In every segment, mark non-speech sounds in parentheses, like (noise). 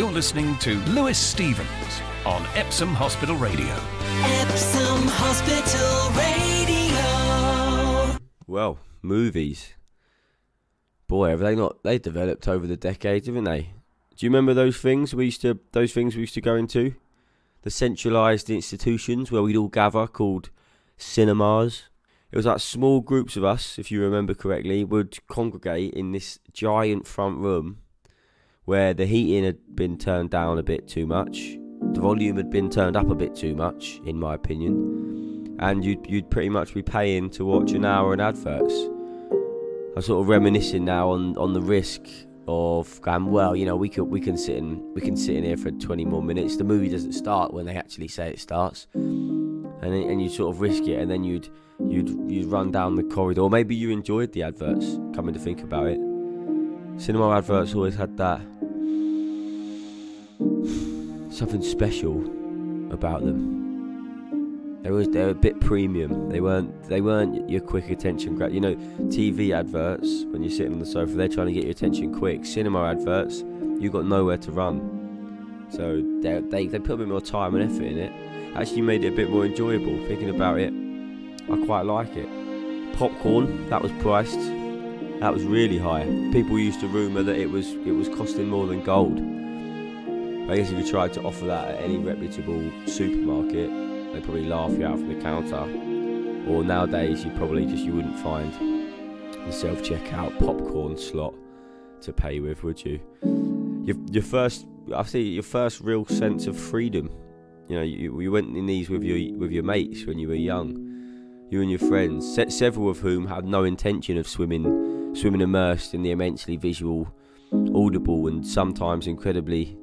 You're listening to Lewis Stevens on Epsom Hospital Radio. Epsom Hospital Radio. Well, movies. Boy, have they not? They developed over the decades, haven't they? Do you remember those things we used to? Those things we used to go into, the centralised institutions where we'd all gather, called cinemas. It was like small groups of us, if you remember correctly, would congregate in this giant front room where the heating had been turned down a bit too much, the volume had been turned up a bit too much, in my opinion, and you'd you'd pretty much be paying to watch an hour in adverts. I'm sort of reminiscing now on, on the risk of going, well, you know, we could we can sit in we can sit in here for 20 more minutes. The movie doesn't start when they actually say it starts, and and you sort of risk it, and then you'd you'd you'd run down the corridor. Maybe you enjoyed the adverts. Coming to think about it, cinema adverts always had that something special about them. They were they were a bit premium. They weren't they weren't your quick attention grab. You know, TV adverts when you're sitting on the sofa, they're trying to get your attention quick. Cinema adverts, you got nowhere to run. So they they they put a bit more time and effort in it. Actually made it a bit more enjoyable. Thinking about it, I quite like it. Popcorn that was priced. That was really high. People used to rumour that it was it was costing more than gold. I guess if you tried to offer that at any reputable supermarket, they'd probably laugh you out from the counter. Or nowadays, you probably just you wouldn't find the self-checkout popcorn slot to pay with, would you? Your your first, I see your first real sense of freedom. You know, you, you went in these with your with your mates when you were young. You and your friends, se- several of whom had no intention of swimming, swimming immersed in the immensely visual, audible, and sometimes incredibly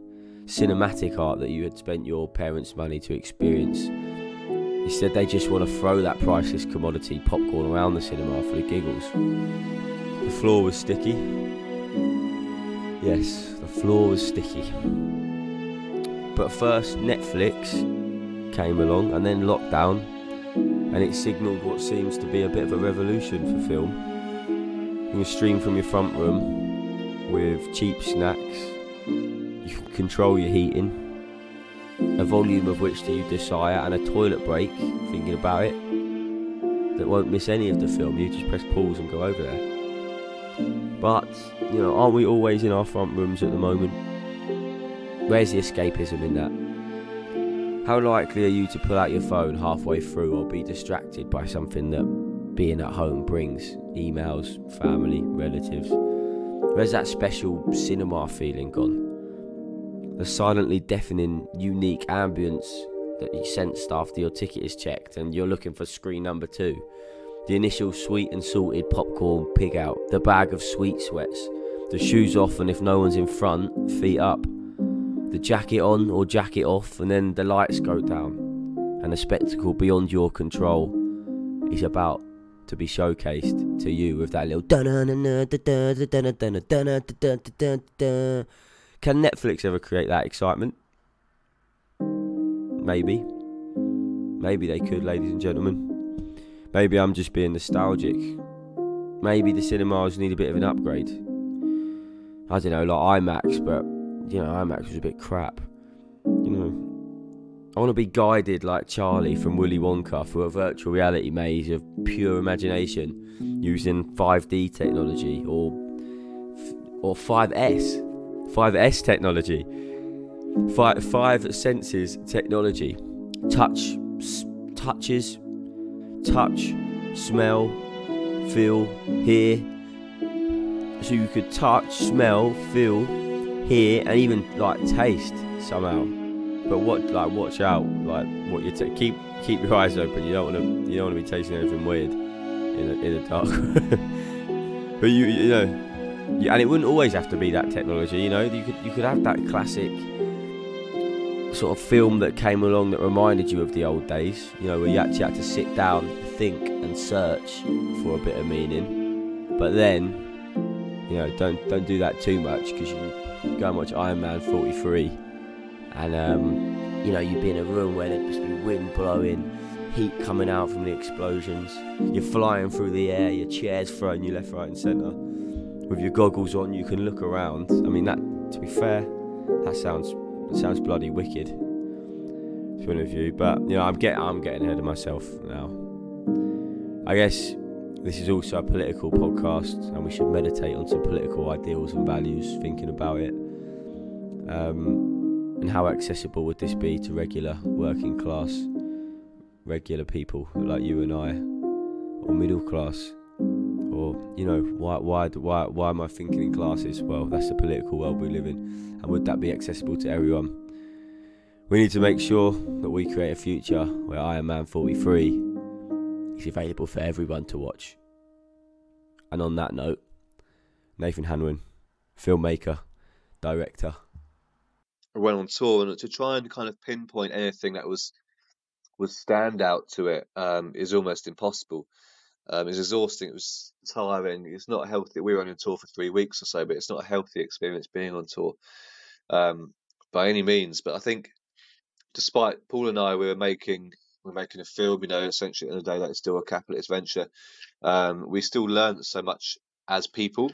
cinematic art that you had spent your parents' money to experience. Instead, they just want to throw that priceless commodity popcorn around the cinema for the giggles. The floor was sticky. Yes, the floor was sticky. But first, Netflix came along, and then lockdown, and it signalled what seems to be a bit of a revolution for film. You can stream from your front room with cheap snacks you can control your heating, a volume of which do you desire, and a toilet break, thinking about it, that won't miss any of the film. You just press pause and go over there. But, you know, aren't we always in our front rooms at the moment? Where's the escapism in that? How likely are you to pull out your phone halfway through or be distracted by something that being at home brings? Emails, family, relatives. Where's that special cinema feeling gone? The silently deafening, unique ambience that you sensed after your ticket is checked and you're looking for screen number two. The initial sweet and salted popcorn pig out, the bag of sweet sweats, the shoes off, and if no one's in front, feet up, the jacket on or jacket off, and then the lights go down, and the spectacle beyond your control is about to be showcased to you with that little can Netflix ever create that excitement? Maybe. Maybe they could, ladies and gentlemen. Maybe I'm just being nostalgic. Maybe the cinemas need a bit of an upgrade. I don't know, like IMAX, but you know, IMAX was a bit crap. You know, I want to be guided like Charlie from Willy Wonka through a virtual reality maze of pure imagination using 5D technology or or 5S 5S technology, five, five senses technology, touch, s- touches, touch, smell, feel, hear. So you could touch, smell, feel, hear, and even like taste somehow. But what, like, watch out, like, what you t- keep keep your eyes open. You don't want to you don't want to be tasting anything weird in the, in the dark. (laughs) but you you know yeah, and it wouldn't always have to be that technology. You know, you could you could have that classic sort of film that came along that reminded you of the old days. You know, where you actually had to sit down, think, and search for a bit of meaning. But then, you know, don't don't do that too much because you go and watch Iron Man 43, and um, you know you'd be in a room where there'd just be wind blowing, heat coming out from the explosions. You're flying through the air, your chair's thrown you left, right, and centre with your goggles on, you can look around. I mean, that to be fair, That sounds sounds bloody wicked. To be honest you, but you know, I'm getting I'm getting ahead of myself now. I guess this is also a political podcast, and we should meditate on some political ideals and values, thinking about it. Um, and how accessible would this be to regular working class, regular people like you and I, or middle class, you know, why why why why am I thinking in classes? Well, that's the political world we live in, and would that be accessible to everyone? We need to make sure that we create a future where Iron Man 43 is available for everyone to watch. And on that note, Nathan Hannawin, filmmaker, director. I went on tour and to try and kind of pinpoint anything that was would stand out to it um, is almost impossible. Um, it's exhausting. It was tiring. It's not healthy. We were on a tour for three weeks or so, but it's not a healthy experience being on tour um, by any means. But I think, despite Paul and I, we were making we're making a film. You know, essentially, at the end of the day, that is still a capitalist venture. Um, we still learn so much as people.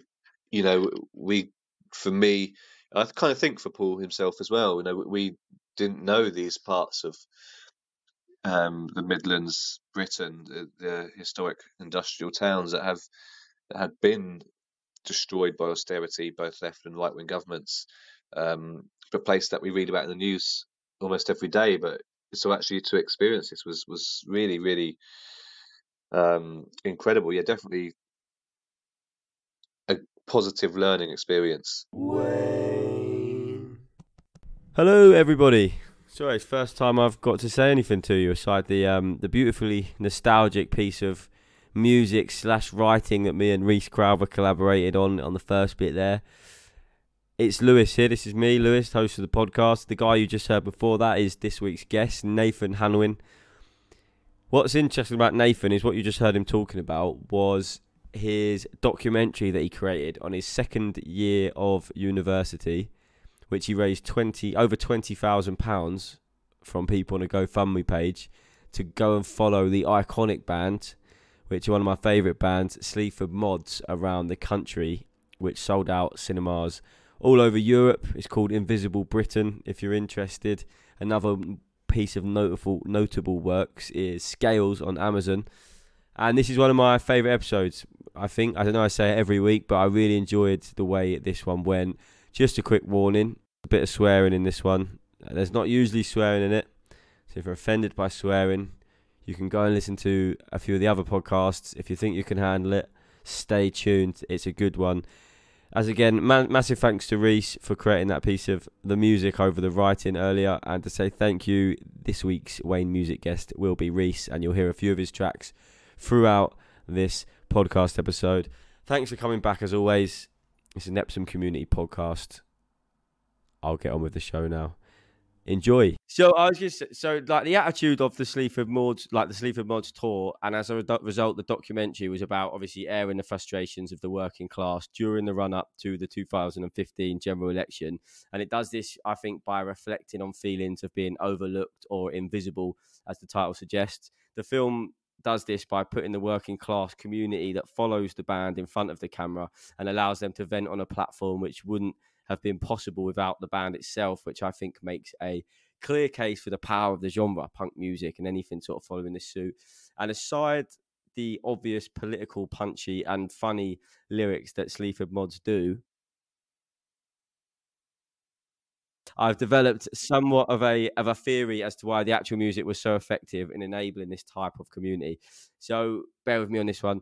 You know, we for me, I kind of think for Paul himself as well. You know, we didn't know these parts of um, the Midlands, Britain, the, the, historic industrial towns that have that had been destroyed by austerity, both left and right wing governments, um, a place that we read about in the news almost every day. But so actually to experience this was was really really um, incredible. Yeah, definitely a positive learning experience. Hello, everybody. Sorry, it's first time I've got to say anything to you aside the um, the beautifully nostalgic piece of music slash writing that me and Reese Crowther collaborated on on the first bit there. It's Lewis here. This is me, Lewis, host of the podcast. The guy you just heard before that is this week's guest, Nathan Hannawin. What's interesting about Nathan is what you just heard him talking about was his documentary that he created on his second year of university which he raised twenty over twenty thousand pounds from people on a GoFundMe page to go and follow the iconic band, which are one of my favourite bands, Sleaford Mods, around the country, which sold out cinemas all over Europe. It's called Invisible Britain. If you're interested, another piece of notable notable works is Scales on Amazon. And this is one of my favourite episodes. I think I don't know. I say it every week, but I really enjoyed the way this one went. Just a quick warning: a bit of swearing in this one. There's not usually swearing in it. So if you're offended by swearing, you can go and listen to a few of the other podcasts. If you think you can handle it, stay tuned. It's a good one. As again, ma- massive thanks to Reese for creating that piece of the music over the writing earlier, and to say thank you. This week's Wayne music guest will be Reese, and you'll hear a few of his tracks throughout this podcast episode. Thanks for coming back as always. It's an Epsom Community podcast. I'll get on with the show now. Enjoy. So I was just so like the attitude of the Sleaford Mods, like the Sleaford Mods tour, and as a result, the documentary was about obviously airing the frustrations of the working class during the run up to the 2015 general election, and it does this, I think, by reflecting on feelings of being overlooked or invisible, as the title suggests. The film does this by putting the working class community that follows the band in front of the camera and allows them to vent on a platform which wouldn't have been possible without the band itself, which I think makes a clear case for the power of the genre, punk music, and anything sort of following this suit. And aside the obvious political, punchy, and funny lyrics that Sleaford mods do, I've developed somewhat of a of a theory as to why the actual music was so effective in enabling this type of community. So bear with me on this one.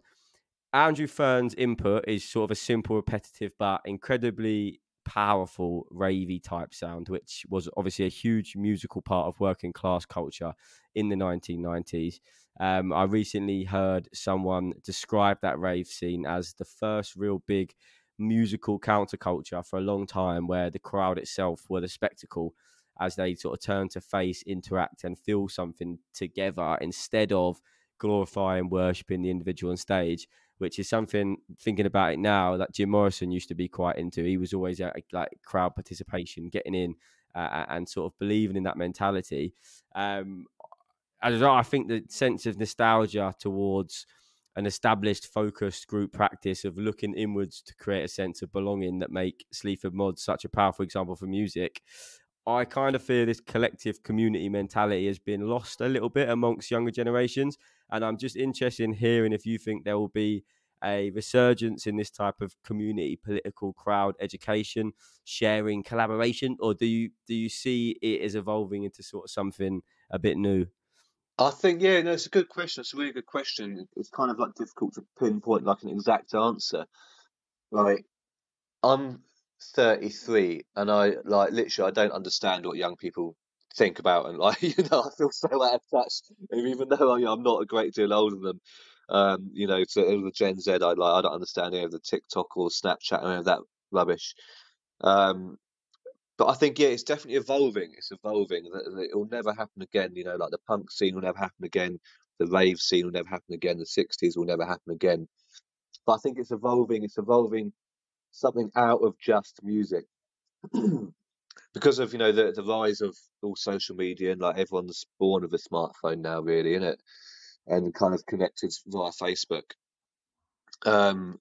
Andrew Fearn's input is sort of a simple, repetitive, but incredibly powerful ravey type sound, which was obviously a huge musical part of working class culture in the 1990s. Um, I recently heard someone describe that rave scene as the first real big musical counterculture for a long time, where the crowd itself were the spectacle as they sort of turn to face, interact, and feel something together instead of glorifying, worshipping the individual on stage which is something thinking about it now that Jim Morrison used to be quite into. He was always at, like crowd participation, getting in uh, and sort of believing in that mentality. Um, I, I think the sense of nostalgia towards an established, focused group practice of looking inwards to create a sense of belonging that make Sleaford Mods such a powerful example for music. I kind of fear this collective community mentality has been lost a little bit amongst younger generations. And I'm just interested in hearing if you think there will be a resurgence in this type of community political crowd education sharing collaboration or do you do you see it as evolving into sort of something a bit new I think yeah, no, it's a good question. It's a really good question. It's kind of like difficult to pinpoint like an exact answer. Like I'm 33 and I like literally I don't understand what young people think about and (laughs) like you know I feel so out of touch even though I'm not a great deal older than them. Um, you know, to the Gen Z, I like I don't understand any of the TikTok or Snapchat or any of that rubbish. Um, but I think yeah, it's definitely evolving. It's evolving. It will never happen again. You know, like the punk scene will never happen again. The rave scene will never happen again. The '60s will never happen again. But I think it's evolving. It's evolving something out of just music. (clears throat) because of you know the the rise of all social media and like everyone's born with a smartphone now, really, isn't it? And kind of connected via Facebook. Um,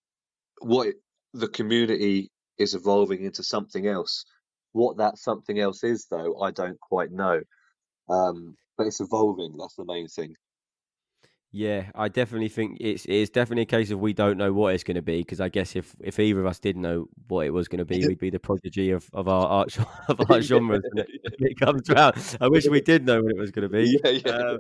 what the community is evolving into something else. What that something else is, though, I don't quite know. Um, but it's evolving. That's the main thing. Yeah, I definitely think it's it's definitely a case of we don't know what it's going to be because I guess if if either of us did know what it was going to be, (laughs) we'd be the prodigy of, of our art (laughs) of (laughs) our genres when it, it comes around. I wish we did know what it was going to be. Yeah, yeah. Um,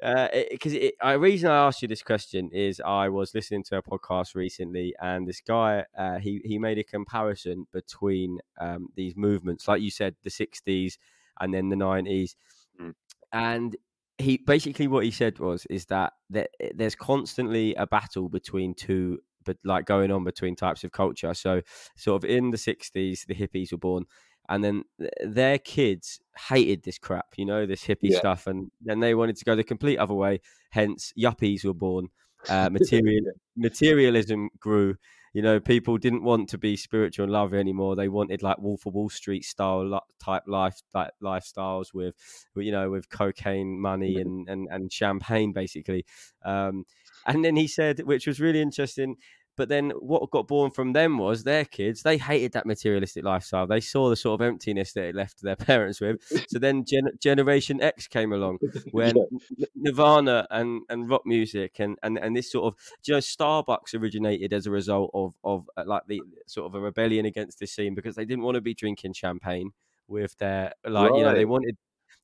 because uh, the reason I asked you this question is I was listening to a podcast recently, and this guy uh, he he made a comparison between um, these movements, like you said, the '60s and then the '90s, Mm. and he basically what he said was is that there, there's constantly a battle between two but like going on between types of culture so sort of in the 60s the hippies were born and then th- their kids hated this crap you know this hippie Yeah. stuff and then they wanted to go the complete other way hence yuppies were born uh, (laughs) material materialism grew you know people didn't want to be spiritual and loving anymore they wanted like wolf of wall street style type life like lifestyles with with, you know with cocaine money and and, and champagne basically um and then he said which was really interesting but then what got born from them was their kids they hated that materialistic lifestyle. They saw the sort of emptiness that it left their (laughs) parents with. So then gen- generation x came along when (laughs) Yeah. Nirvana and, and rock music and, and, and this sort of you know Starbucks originated as a result of of uh, like the sort of a rebellion against this scene because they didn't want to be drinking champagne with their like you know they wanted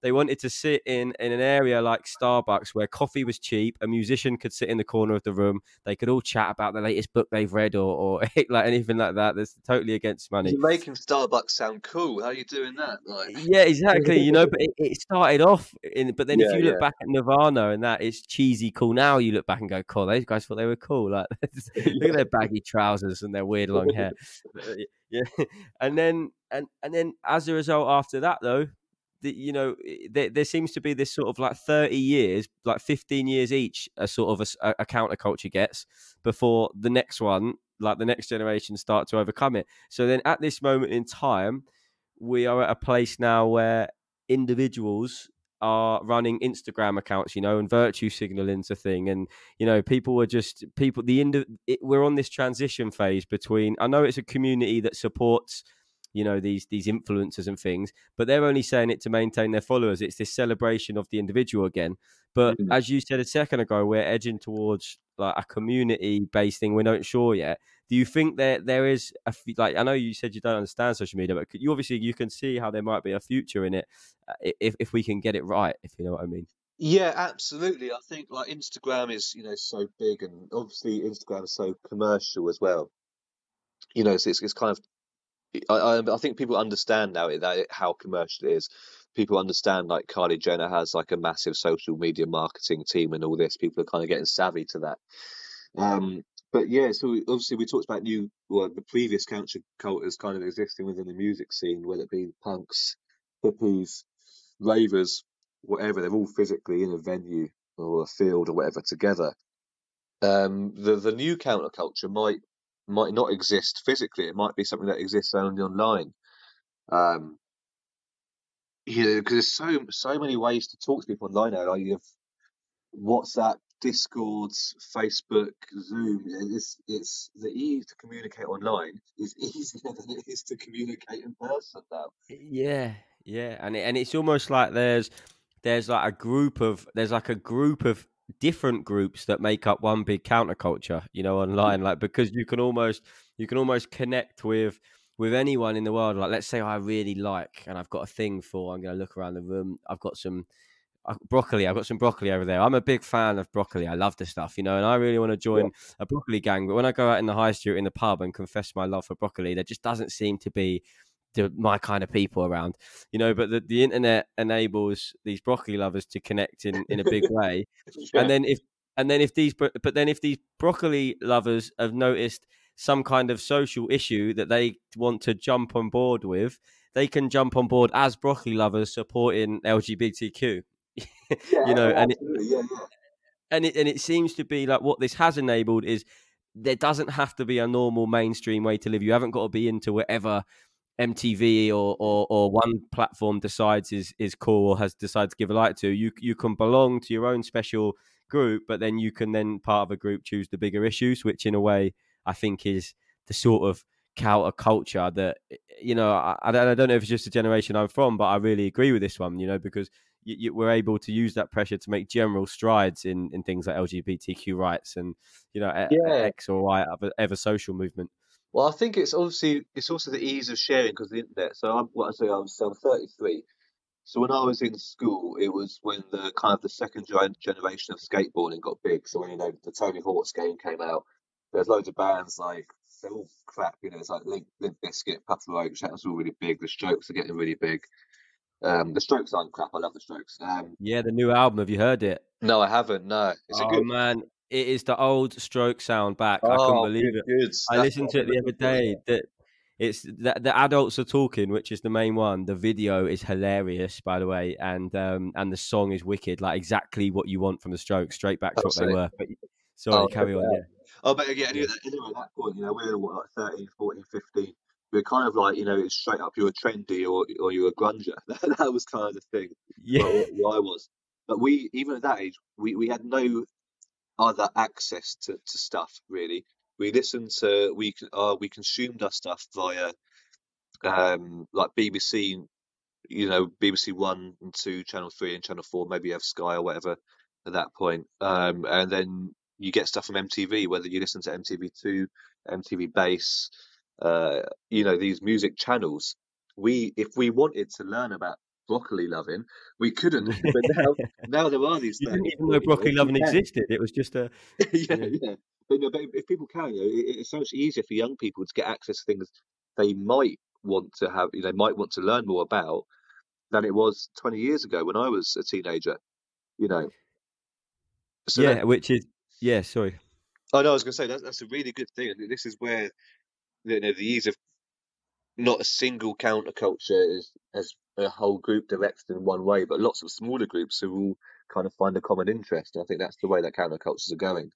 they wanted to sit in in an area like Starbucks where coffee was cheap a musician could sit in the corner of the room they could all chat about the latest book they've read or, or (laughs) like anything like that that's totally against money You're making Starbucks sound cool. How are you doing that? Like, yeah, exactly. You know, but it, it started off in. But then if you look yeah. back at Nirvana and that, it's cheesy cool. Now you look back and go, "Cool, those guys thought they were cool." Like, (laughs) (laughs) look at their baggy trousers and their weird long hair. Uh, yeah, and then and and then as a result, after that though, you know, there, there seems to be this sort of like thirty years, like fifteen years each, a sort of a counterculture gets before the next one, like the next generation, start to overcome it. So then, at this moment in time we are at a place now where individuals are running Instagram accounts, you know, and virtue signaling's a thing, and you know, people are just people. The it, we're on this transition phase between. I know it's a community that supports, you know, these these influencers and things, but they're only saying it to maintain their followers. It's this celebration of the individual again. But Mhm. as you said a second ago, we're edging towards like a community based thing. We're not sure yet do you think that there is a like I know you said you don't understand social media, but you obviously you can see how there might be a future in it uh, if if we can get it right, if you know what I mean. Yeah, absolutely. I think like Instagram is, you know, so big and obviously Instagram is so commercial as well. You know, so it's, it's kind of I, I I think people understand now that it, how commercial it is. People understand like Kylie Jenner has like a massive social media marketing team and all this. People are kind of getting savvy to that. Um, but yeah, so we- obviously we talked about new, well, the previous counter cultures kind of existing within the music scene, whether it be punks, hippies, ravers, whatever. They're all physically in a venue or a field or whatever together. Um, the the new counterculture might might not exist physically. It might be something that exists only online. Um, you know, because there's so so many ways to talk to people online now. Like you have WhatsApp, Discords, Facebook, Zoom. It's it's the ease to communicate online is (laughs) easier than it is to communicate in person now. Yeah, yeah, and it, and it's almost like there's there's like a group of there's like a group of different groups that make up one big counterculture, you know, online. Like because you can almost you can almost connect with with anyone in the world. Like let's say I really like and I've got a thing for. I'm going to look around the room. I've got some uh, broccoli. I've got some broccoli over there. I'm a big fan of broccoli. I love the stuff, you know, and I really want to join a broccoli gang. But when I go out in the high street in the pub and confess my love for broccoli, there just doesn't seem to be the, my kind of people around, you know. But the, the internet enables these broccoli lovers to connect in, in a big (laughs) way. Yeah. And then if and then if these but then if these broccoli lovers have noticed some kind of social issue that they want to jump on board with, they can jump on board as broccoli lovers supporting LGBTQ. (laughs) Yeah, you know, and it, yeah, yeah. and it and it seems to be like what this has enabled is there doesn't have to be a normal mainstream way to live. You haven't got to be into whatever MTV or, or or one platform decides is is cool or has decided to give a light to. You you can belong to your own special group, but then you can then part of a group choose the bigger issues, which in a way I think is the sort of counter culture that eh, you know I, I don't I don't know if it's just the generation I'm from, but I really agree with this one. You know because you, you, we're able to use that pressure to make general strides in, in things like LGBTQ rights and you know Yeah. X or Y ever, ever social movement. Well, I think it's obviously it's also the ease of sharing because of the internet. So I'm what I say I'm, so I'm 33. So when I was in school, it was when the kind of the second gen- generation of skateboarding got big. So when you know the Tony Hawk's game came out, there's loads of bands like they're all crap. You know, it's like Limp, Limp Bizkit, Papa Roach. That was all really big. The Strokes are getting really big. Um, the Strokes aren't crap. I love the Strokes. Um, Yeah, the new album. Have you heard it? no, I haven't. No, it's it oh good? man, it is the old stroke sound back. I couldn't Oh, believe good, it. good. I listened to it the other yeah. day. That it's the, the adults are talking, which is the main one. The video is hilarious, by the way, and um and the song is wicked, like exactly what you want from the Strokes, straight back to Oh, what they were. But, sorry, Oh, carry check on. Yeah. Oh, but yeah, anyway, anyway, at that point, you know, we're what, like 13, 14, 15. We're kind of like, you know, it's straight up you're a trendy or or you're a grunger. (laughs) that was kind of the thing Yeah. where, where I was. But we, even at that age, we, we had no other access to, to stuff really. We listened to we uh, we consumed our stuff via um like BBC, you know, BBC One and Two, Channel Three and Channel Four. Maybe you have Sky or whatever at that point. Um, and then you get stuff from MTV, whether you listen to MTV Two, MTV Base, uh, you know, these music channels. We, if we wanted to learn about broccoli loving, we couldn't. (laughs) But now, now there are these. You didn't even know 14 broccoli loving existed. It was just a (laughs) yeah, Yeah. yeah. But, no, but if people can, you know, it, it's so much easier for young people to get access to things they might want to have, you know, might want to learn more about than it was 20 years ago when I was a teenager, you know. So yeah, which is yeah. Sorry. oh no, I was going to say that's, that's a really good thing. This is where, you know, the ease of not a single counterculture is as a whole group directed in one way, but lots of smaller groups who all kind of find a common interest. And I think that's the way that countercultures are going.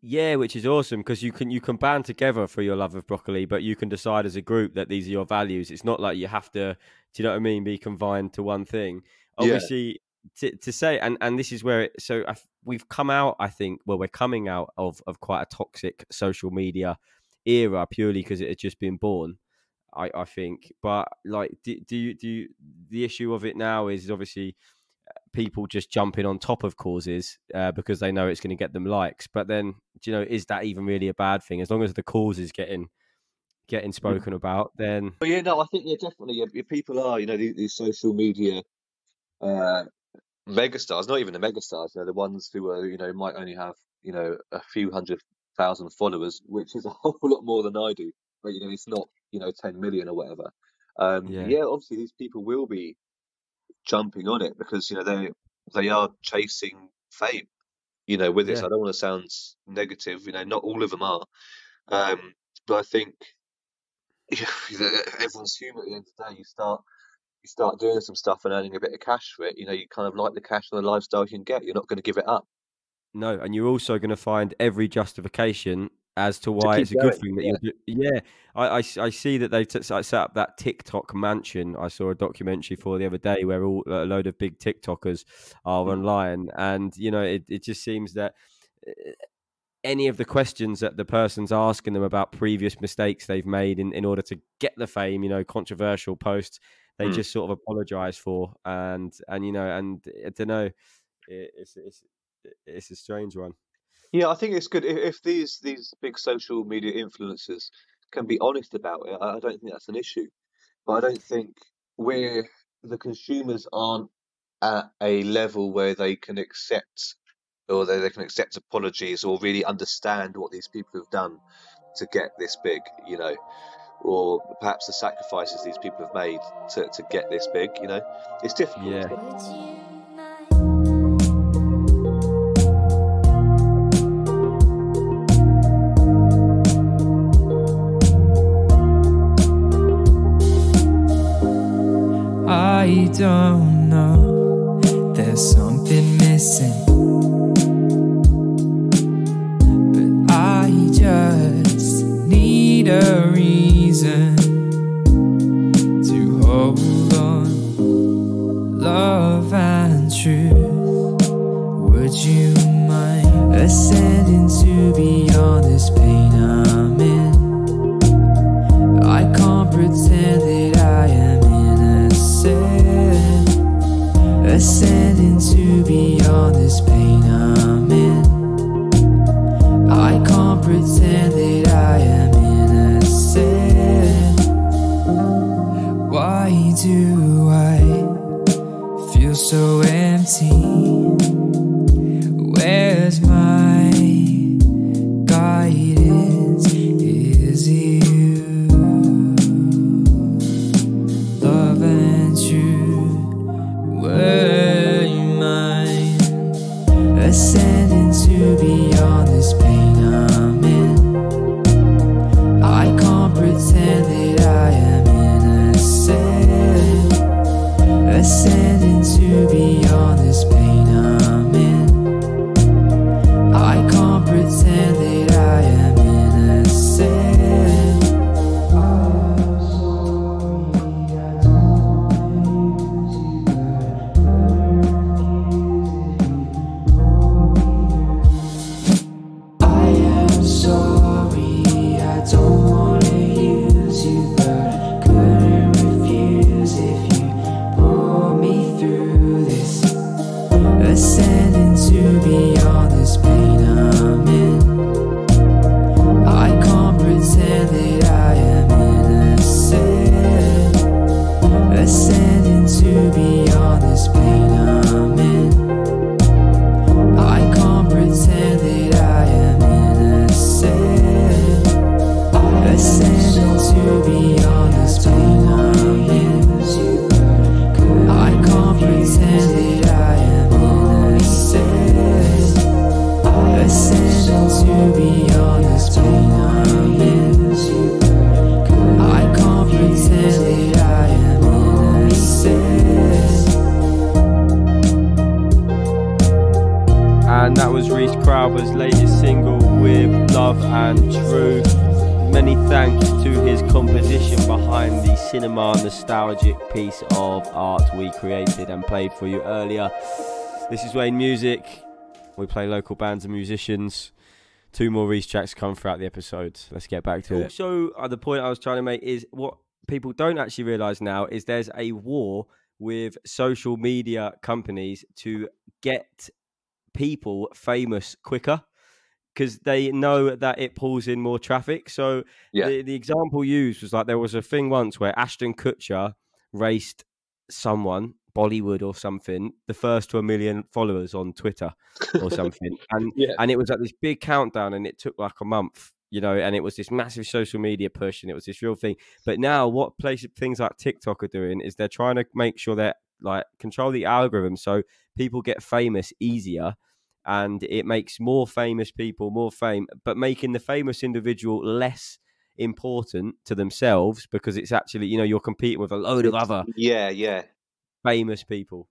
Yeah, which is awesome because you can you can band together for your love of broccoli, but you can decide as a group that these are your values. It's not like you have to, do you know what I mean, be confined to one thing. Yeah. Obviously, to, to say and and this is where it, so I, we've come out. I think well, we're coming out of of quite a toxic social media era purely because it had just been born. I I think, but like, do, do you do you, the issue of it now is obviously people just jumping on top of causes uh, because they know it's going to get them likes. But then, do you know, is that even really a bad thing? As long as the cause is getting getting spoken about, then Well, yeah, no, I think yeah, definitely. Yeah, yeah, people are, you know, these, these social media uh, megastars, not even the megastars, you know, the ones who are, you know, might only have, you know, a few hundred thousand followers, which is a (laughs) whole lot more than I do. But you know, it's not, you know, ten million or whatever. Um, Yeah. yeah, obviously these people will be jumping on it because you know they they are chasing fame. You know, with this, Yeah. I don't want to sound negative. You know, not all of them are, um, but I think (laughs) everyone's human at the end of the day. You start you start doing some stuff and earning a bit of cash for it. You know, you kind of like the cash and the lifestyle you can get. You're not going to give it up. no, and you're also going to find every justification as to why keep it's a good thing that you're. I yeah, I, I I see that they've t- set up that TikTok mansion. I saw a documentary for the other day where all a load of big TikTokers are Mm. online, and you know, it, it just seems that uh, any of the questions that the person's asking them about previous mistakes they've made in, in order to get the fame, you know, controversial posts, they Mm. just sort of apologize for. And, and, you know, and I don't know, it, it's, it's, it's a strange one. Yeah, I think it's good if, if these these big social media influencers can be honest about it. I I don't think that's an issue, but I don't think we're the consumers aren't at a level where they can accept or they, they can accept apologies or really understand what these people have done to get this big, you know, or perhaps the sacrifices these people have made to, to get this big, you know. It's difficult. Yeah. I don't know. There's something for you earlier. This is Wayne Music. We play local bands and musicians. Two more Reese tracks come throughout the episode. Let's get back to it. Also, uh, the point I was trying to make is what people don't actually realize now is there's a war with social media companies to get people famous quicker because they know that it pulls in more traffic. So Yeah. the, the example used was like there was a thing once where Ashton Kutcher raced someone, Bollywood or something, the first to a million followers on Twitter or (laughs) something. and Yeah. and it was like this big countdown and it took like a month, you know, and it was this massive social media push and it was this real thing. But now what place things like TikTok are doing is they're trying to make sure that like control the algorithm so people get famous easier and it makes more famous people more fame, but making the famous individual less important to themselves because it's actually, you know, you're competing with a load of other Yeah, yeah. Famous people.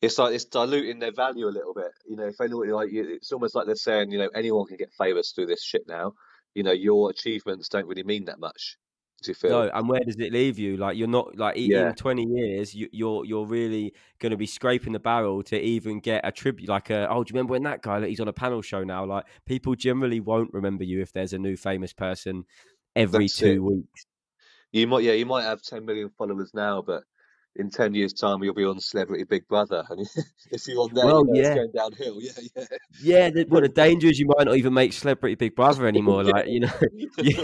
It's like it's diluting their value a little bit. You know, if anyone like you, it's almost like they're saying, you know, anyone can get famous through this shit now. You know, your achievements don't really mean that much. Do you feel? No, and where does it leave you? Like you're not like Yeah. in twenty years, you, you're you're really going to be scraping the barrel to even get a tribute. Like, a, oh, do you remember when that guy? Like, he's on a panel show now. Like, people generally won't remember you if there's a new famous person every That's two it. weeks. You might, yeah, you might have 10 million followers now, but in 10 years' time, you'll be on Celebrity Big Brother. And (laughs) if you're on there, Well, you know, yeah. it's going downhill. (laughs) Yeah, yeah. Yeah, the, well, the danger is you might not even make Celebrity Big Brother anymore. (laughs) Like, you know, you,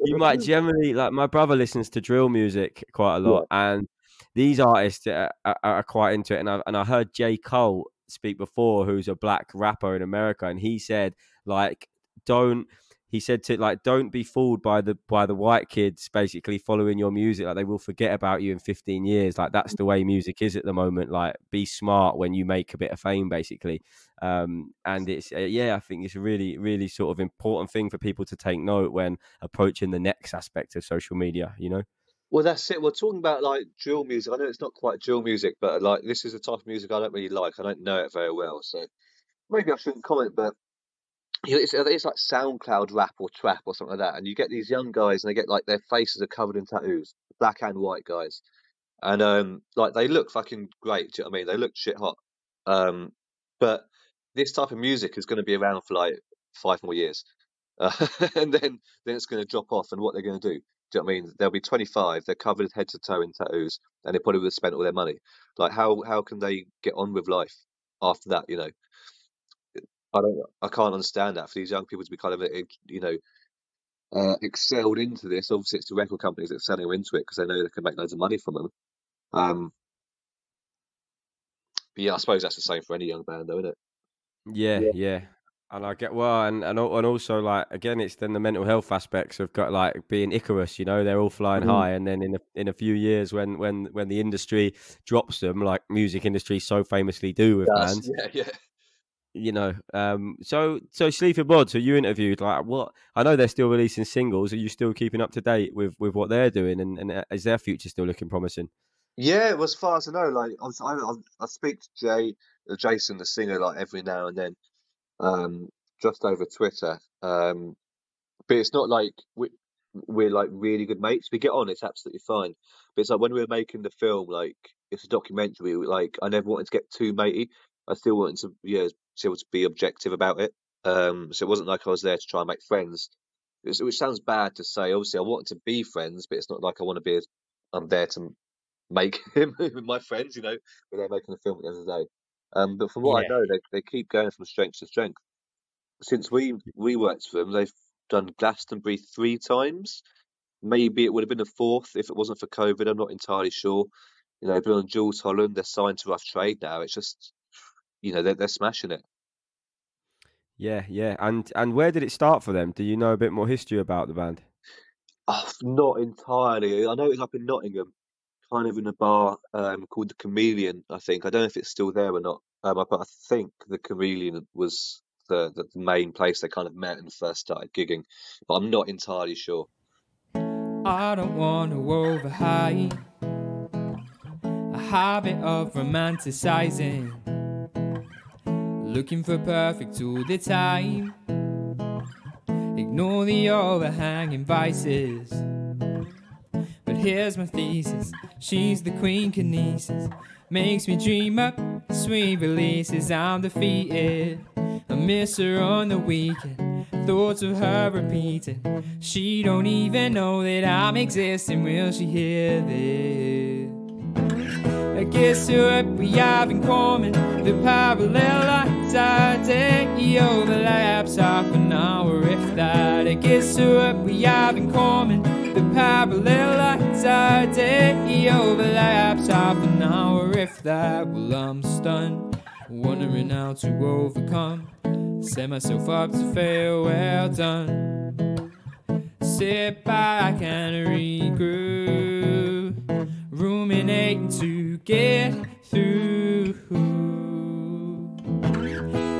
you might generally like my brother listens to drill music quite a lot, and these artists are, are, are quite into it. And I and I heard J Cole speak before, who's a black rapper in America, and he said like, don't. He said to like, don't be fooled by the by the white kids basically following your music. Like they will forget about you in fifteen years. Like that's the way music is at the moment. Like be smart when you make a bit of fame, basically um, and it's uh, yeah i think it's a really really sort of important thing for people to take note when approaching the next aspect of social media you know Well, that's it. We're talking about like drill music. I know it's not quite drill music, but like this is a type of music I don't really like. I don't know it very well, so maybe I shouldn't comment. But it's, it's like SoundCloud rap or trap or something like that, and you get these young guys, and they get like their faces are covered in tattoos, black and white guys, and um, like they look fucking great. Do you know what I mean? They look shit hot. Um, but this type of music is going to be around for like five more years, uh, (laughs) and then then it's going to drop off. And what they're going to do? Do you know what I mean? They'll be 25, they're covered head to toe in tattoos, and they probably would have spent all their money. Like, how how can they get on with life after that? You know, I don't, I can't understand that for these young people to be kind of, eh, you know, uh, excelled into this. Obviously, it's the record companies that are selling them into it because they know they can make loads of money from them. Um, but yeah, I suppose that's the same for any young band, though, isn't it? yeah yeah, and i get well and, and and also like again it's then the mental health aspects of got like being icarus you know they're all flying Mhm. high and then in a, in a few years when when when the industry drops them like music industry so famously do with Yes, bands (laughs) Yeah, yeah. You know um so so sleaford mods who you interviewed like what i know they're still releasing singles are you still keeping up to date with with what they're doing and, and uh, is their future still looking promising Yeah, well, as far as I know, like I, I, I, speak to Jay, uh, Jason, the singer, like every now and then, um, just over Twitter. Um, but it's not like we, we're like really good mates. We get on, it's absolutely fine. But it's like when we were making the film, like it's a documentary. Like I never wanted to get too matey. I still wanted to, yeah, to be objective about it. Um, so it wasn't like I was there to try and make friends. It's, which sounds bad to say. Obviously, I wanted to be friends, but it's not like I want to be. I'm there to make (laughs) him my friends, you know, but they're making a film at the end of the day. Um, but from what Yeah. I know, they they keep going from strength to strength. Since we we worked for them, they've done Glastonbury three times. Maybe it would have been a fourth if it wasn't for COVID. I'm not entirely sure. You know, they've been on Jools Holland. They're signed to Rough Trade now. It's just, you know, they're they're smashing it. Yeah yeah and and where did it start for them do you know a bit more history about the band Oh, not entirely. I know it was up in Nottingham, kind of in a bar um, called the Chameleon. I think I don't know if it's still there or not. Um, but I think the Chameleon was the, the main place they kind of met and first started gigging. But I'm not entirely sure. I don't want to overhype a habit of romanticizing, looking for perfect all the time. Ignore the overhanging vices. But here's my thesis she's the queen kinesis. Makes me dream up sweet releases. I'm defeated. I miss her on the weekend. Thoughts of her repeating. She don't even know that I'm existing. Will she hear this? Have in common. The parallel I take The overlaps half an hour. If that I guess what we have in common. The parallel I take The overlaps half an hour. If that Well I'm stunned Wondering how to overcome. Set myself up to fail well done. Sit back and regroup ruminating to get through.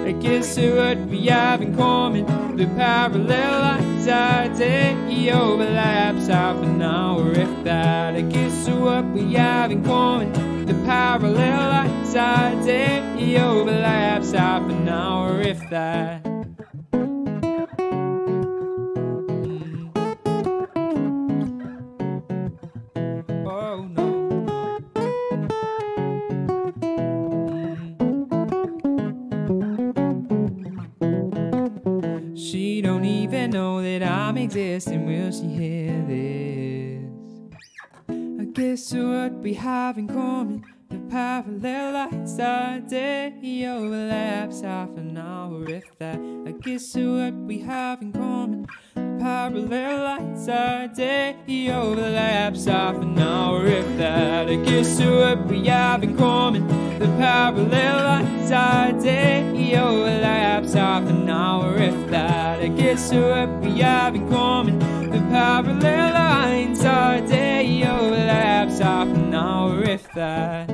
I guess what we have in common, the parallel lines I take, overlaps half an hour if that. I guess what we have in common, the parallel lines I take, overlaps half an hour if that. I'm existing, will she hear this? I guess what we have in common, the parallel lights our day overlaps half an hour if that. I guess what we have in common, the parallel lights our day overlaps half an hour if that. I guess what we have in common, the parallel lights our day overlaps half an hour if that. I guess what we have in common, the parallel lines our day overlaps half an hour if that.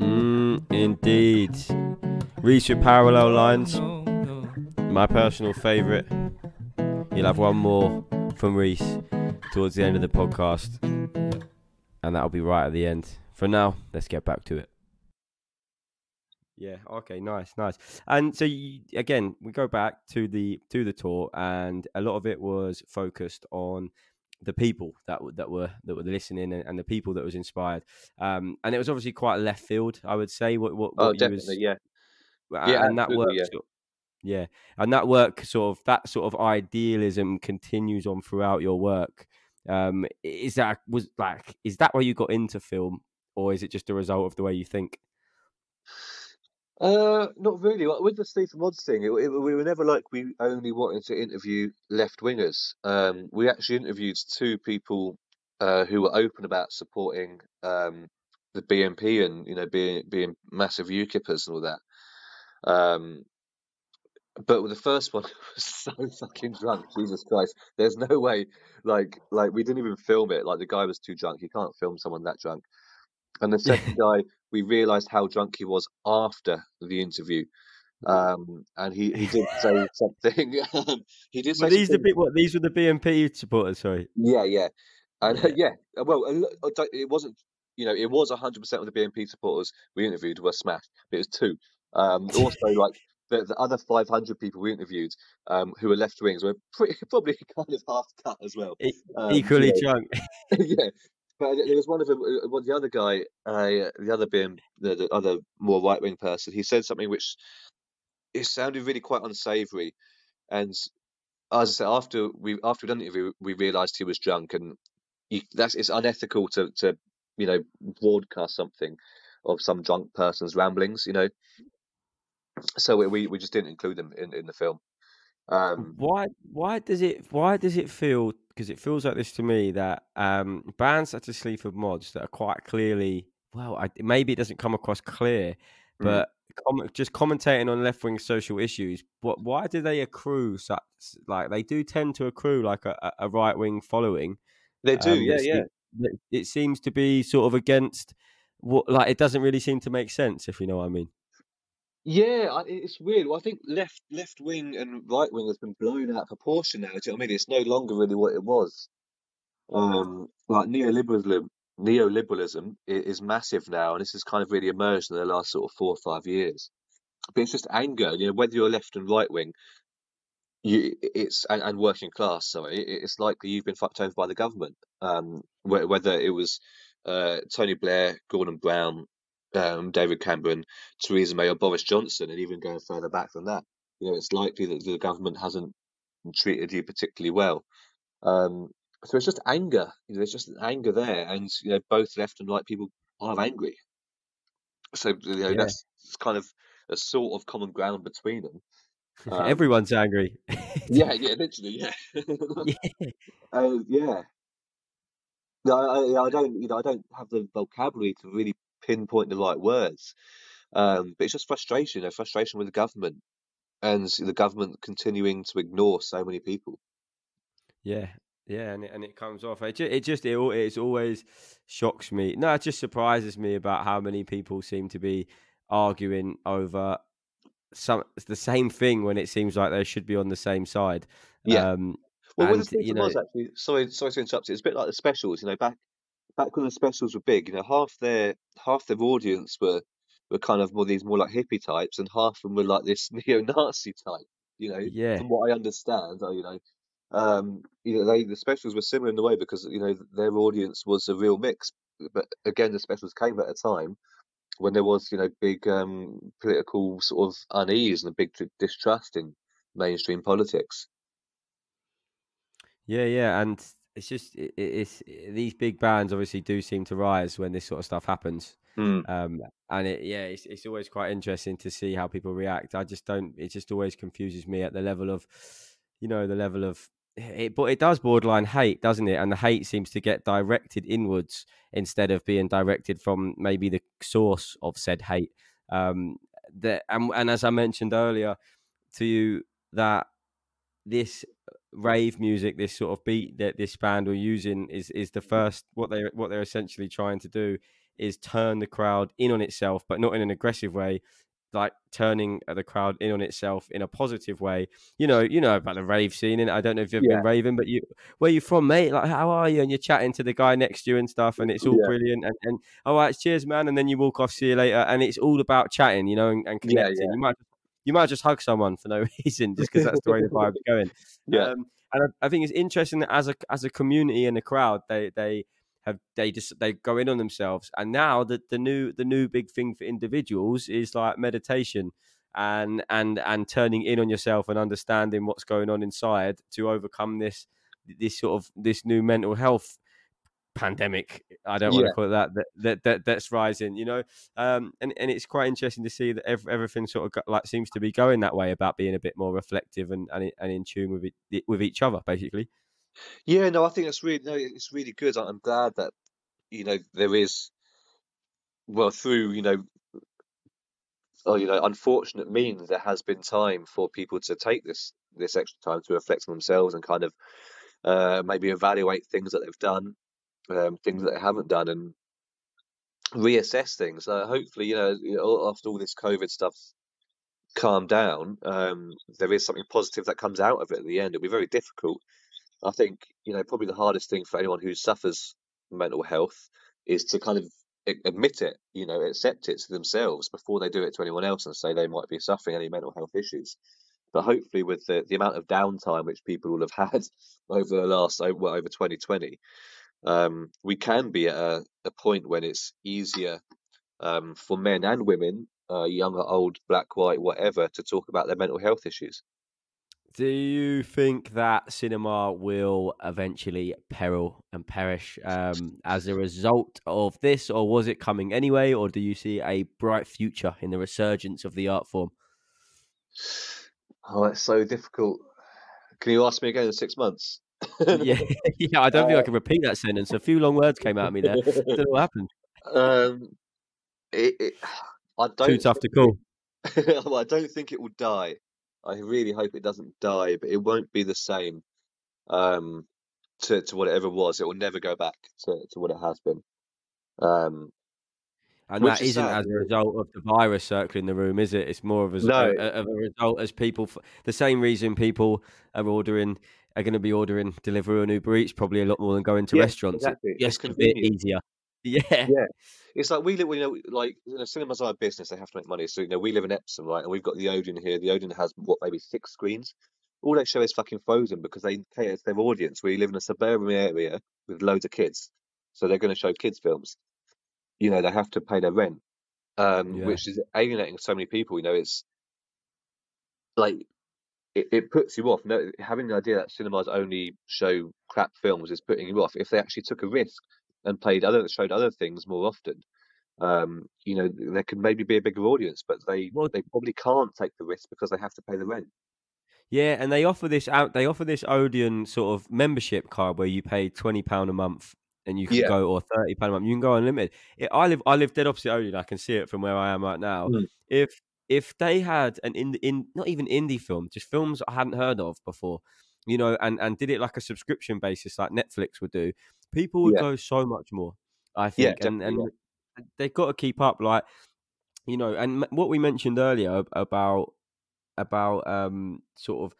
Mm, indeed. Reese with parallel lines. My personal favourite. You'll have one more from Reese towards the end of the podcast, and that'll be right at the end. For now, let's get back to it. Yeah. Okay. Nice. Nice. And so you, again, we go back to the to the tour, and a lot of it was focused on the people that that were that were listening and, and the people that was inspired. Um, and it was obviously quite left field, I would say. What what, Oh, what you was definitely, yeah. a- Yeah, and that work yeah. sort- yeah and that work sort of that sort of idealism continues on throughout your work um is that was like is that why you got into film or is it just a result of the way you think Uh, not really. With the Sleaford Mods thing, it, it, we were never like we only wanted to interview left wingers. Um, we actually interviewed two people uh, who were open about supporting um, the BNP and you know being being massive UKIPers and all that. Um, but the first one (laughs) was so fucking drunk. Jesus Christ! There's no way. Like like we didn't even film it. Like the guy was too drunk. You can't film someone that drunk. And the second (laughs) guy, we realised how drunk he was after the interview. Um, and he, he did say (laughs) something. he did say were these the something- bit what these were the BNP supporters sorry Yeah, yeah, and yeah. uh, Well, uh, it wasn't. You know, it was hundred percent of the BNP supporters we interviewed were smashed. But it was two. Um, also, like the, the other five hundred people we interviewed, um, who were left wings, were pretty (laughs) probably kind of half cut as well. E- Um, equally know, drunk (laughs) yeah. But there was one of them. uh, Well, the other guy, uh, the other being the, the other more right wing person, he said something which it sounded really quite unsavoury. And as I said, after we after we done the interview, we realised he was drunk, and you, that's it's unethical to to you know broadcast something of some drunk person's ramblings, you know. So we we, we just didn't include them in, in the film. Um, why why does it why does it feel because it feels like this to me that um bands such as Sleaford Mods that are quite clearly well I, maybe it doesn't come across clear Mm. but com- just commentating on left wing social issues what why do they accrue such like they do tend to accrue like a, a right wing following they do, um, yeah, yeah. it seems to be sort of against what like it doesn't really seem to make sense if you know what I mean Yeah, I, it's weird. Well, I think left left wing and right wing has been blown out of proportion now. Do you know what I mean? It's no longer really what it was. Um, like neoliberalism, neoliberalism i- is massive now, and this has kind of really emerged in the last sort of four or five years. But it's just anger, you know, whether you're left and right wing, you it's and, and working class. Sorry, it- it's likely you've been fucked over by the government. Um, whe- whether it was uh, Tony Blair, Gordon Brown, um, David Cameron, Theresa May, or Boris Johnson, and even going further back than that, you know, it's likely that the government hasn't treated you particularly well. Um, so it's just anger. You know, there's just anger there, and you know, both left and right people are angry. So you know, Yeah. that's kind of a sort of common ground between them. (laughs) Um, everyone's angry yeah, (laughs) yeah, literally, yeah. (laughs) yeah Uh, yeah. No, I, I I don't, you know, I don't have the vocabulary to really pinpoint the right words. Um, but it's just frustration, you know, frustration with the government and the government continuing to ignore so many people. Yeah, yeah, and it, and it comes off. It just, it just it, it's always shocks me. No, it just surprises me about how many people seem to be arguing over some it's the same thing when it seems like they should be on the same side. Yeah. Um, Well, and the Sleaford you know, Mods, actually, sorry, sorry to interrupt. It's a bit like the specials, you know, back back when the specials were big, you know, half their half their audience were were kind of more these more like hippie types, and half of them were like this (laughs) neo-Nazi type. You know, yeah, from what I understand, you know, um, you know, they the specials were similar in a way because you know their audience was a real mix. But again, the specials came at a time when there was you know big um, political sort of unease and a big distrust in mainstream politics. Yeah, yeah, and it's just it, it's these big bands obviously do seem to rise when this sort of stuff happens. Mm. Um, and it, yeah, it's, it's always quite interesting to see how people react. I just don't. It just always confuses me at the level of, you know, the level of it. But it does borderline hate, doesn't it? And the hate seems to get directed inwards instead of being directed from maybe the source of said hate. Um, that and, and as I mentioned earlier to you, that this uh, rave music, this sort of beat that this band were using is is the mm-hmm. first what they what they're essentially trying to do is turn the crowd in on itself, but not in an aggressive way, like turning uh, the crowd in on itself in a positive way. You know, you know about the rave scene, and I don't know if you've Yeah. been raving, but you where you from, mate? Like, how are you? And you're chatting to the guy next to you and stuff, and it's all Yeah. brilliant. And, and all right, cheers, man. And then you walk off, see you later, and it's all about chatting, you know, and, and connecting. yeah. You might you might just hug someone for no (laughs) reason, just because that's the way the vibe is going. (laughs) Yeah. Um, and I, I think it's interesting that as a as a community and a crowd, they they have they just they go in on themselves. And now the the new the new big thing for individuals is like meditation and and and turning in on yourself and understanding what's going on inside to overcome this this sort of this new mental health pandemic i don't want Yeah. to call it that that, that, that that's rising you know um and, and it's quite interesting to see that ev- everything sort of go, like seems to be going that way about being a bit more reflective and and, in- and in tune with it with each other basically Yeah, no, I think it's really no, it's really good. I'm glad that you know there is well through you know oh you know unfortunate means there has been time for people to take this this extra time to reflect on themselves and kind of uh, maybe evaluate things that they've done, um, things that they haven't done, and reassess things. Uh, hopefully, you know, after all this COVID stuff calmed down, um, there is something positive that comes out of it at the end. It'll be very difficult. I think, you know, probably the hardest thing for anyone who suffers mental health is to kind of admit it, you know, accept it to themselves before they do it to anyone else and say they might be suffering any mental health issues. But hopefully, with the, the amount of downtime which people will have (laughs) had over the last o- well, over 2020, um, we can be at a, a point when it's easier um, for men and women, uh, young or old, black, white, whatever, to talk about their mental health issues. do you think that cinema will eventually peril and perish um, as a result of this or was it coming anyway or do you see a bright future in the resurgence of the art form Oh, it's so difficult. Can you ask me again in six months? (laughs) yeah, (laughs) yeah. I don't think I can repeat that sentence. A few long words came out of me there. I don't know what happened. Um, it, it, (sighs) I don't. Too tough to call. (laughs) well, I don't think it will die. I really hope it doesn't die, but it won't be the same um, to to what it ever was. It will never go back to, to what it has been. Um, And that is isn't sad, as a result of the virus circling the room, is it? It's more of a, No. a, of a result as people. f- The same reason people are ordering are going to be ordering Deliveroo and Uber Eats probably a lot more than going to Yeah, restaurants. It's exactly. It's a bit easier. Yeah. Yeah. It's like we live, you know, like you know, cinemas are a business; they have to make money. So you know, we live in Epsom, right, and we've got the Odeon here. The Odeon has what, maybe six screens. All they show is fucking Frozen because they cater to their audience. We live in a suburban area with loads of kids, so they're going to show kids films. You know, they have to pay their rent, um, Yeah. which is alienating so many people. You know, it's like it, it puts you off. No, having the idea that cinemas only show crap films is putting you off. If they actually took a risk and played other, showed other things more often, um, you know, there could maybe be a bigger audience. But they Well- they probably can't take the risk because they have to pay the rent. Yeah, and they offer this out. They offer this Odeon sort of membership card where you pay twenty pound a month and you can Yeah. go, or thirty pound a month. You can go unlimited. It, I live. I live dead opposite Odeon. I can see it from where I am right now. Mm. If if they had an in in not even indie film, just films I hadn't heard of before, you know, and and did it like a subscription basis, like Netflix would do, people would Yeah. go so much more. I Yeah, think, and definitely, and they've got to keep up. Like you know, and what we mentioned earlier about about um sort of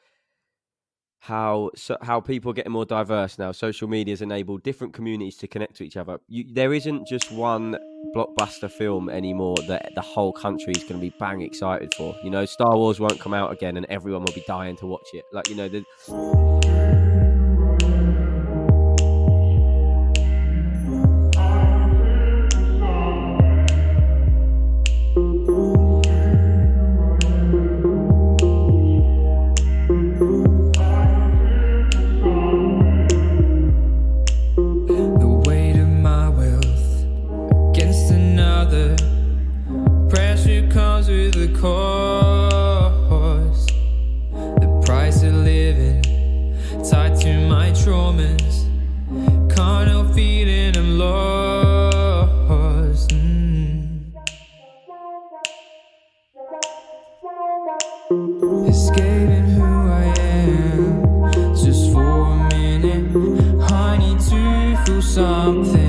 how so, how people are getting more diverse now. Social media has enabled different communities to connect to each other. You, there isn't just one blockbuster film anymore that the whole country is going to be bang excited for. You know, Star Wars won't come out again, and everyone will be dying to watch it. Like you know, the, course. The price of living tied to my traumas. Can't help feeling I'm lost. Mm. Escaping who I am just for a minute. I need to feel something.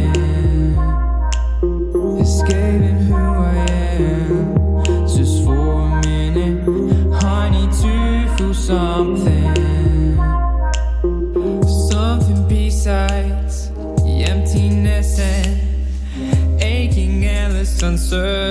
Endless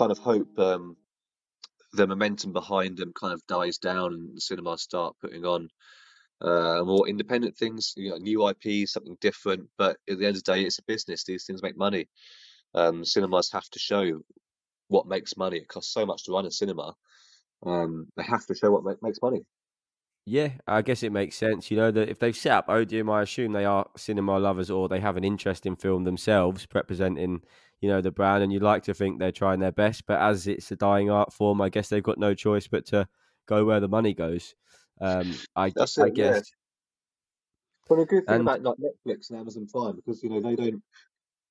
kind of hope um, the momentum behind them kind of dies down, and cinemas start putting on uh, more independent things, you know, new IP, something different. But at the end of the day, it's a business; these things make money. Um, cinemas have to show what makes money. It costs so much to run a cinema. Um, they have to show what ma- makes money. Yeah, I guess it makes sense. You know that if they've set up Odeon, I assume they are cinema lovers or they have an interest in film themselves, representing, you know, the brand. And you'd like to think they're trying their best, but as it's a dying art form, I guess they've got no choice but to go where the money goes. Um, I, That's I it, yeah. guess. But the good thing And about like Netflix and Amazon Prime, because you know they don't